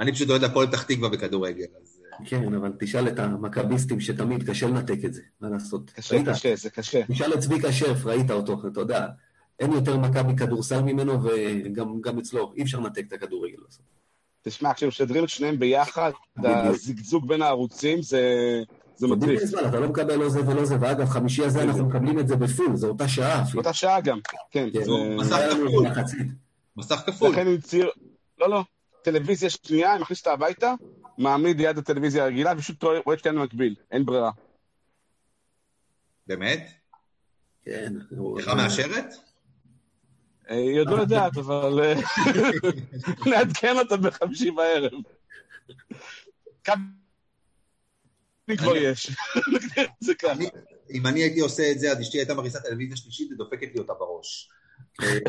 אני פשוט אוהד הפועל פתח תקווה בכדורגל, אז... אה, כן, אבל תשאל את המכביסטים שתמיד קשה לנתק את זה, מה לעשות? קשה, ראית? קשה, זה קשה. תשאל את צביקה שרף, ראית אותו, אתה יודע, אין יותר מכבי כדורסל ממנו, וגם גם אצלו, אי אפשר לנתק את הכדורגל. תשמע, כשמשדרים את שניהם ביחד. הזגזוג בין הערוצים זה זה מטריף. אתה לא מקבל לא זה ולא זה, ואגב, חמישי הזה אנחנו מקבלים את זה בפול, זו אותה שעה אפילו. באותה שעה גם, כן. כן, מסך כפול. מסך כפול. לכן לא, לא, טלוויזיה שנייה, אני מכניס אותה הביתה, מעמיד ליד הטלוויזיה הרגילה, ופשוט רואה את שתיהן במקביל, אין ברירה. באמת? כן. לך מאשרת? אה, היא עוד לא יודעת, אבל אה, *laughs* נעדכן אותה בחמישי בערב. כמה- לי כבר יש. *laughs* זה ככה. אם אני הייתי עושה את זה, אז אשתי הייתה מכניסה טלוויזיה שלישית ודופקת לי אותה בראש. אה, *laughs*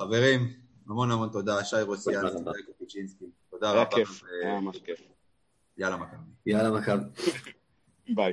חברים, המון המון תודה, שי רוסיאן, תודה רבה. היה רבה, כיף, היה ממש כיף. יאללה מכבי. יאללה מכבי. ביי.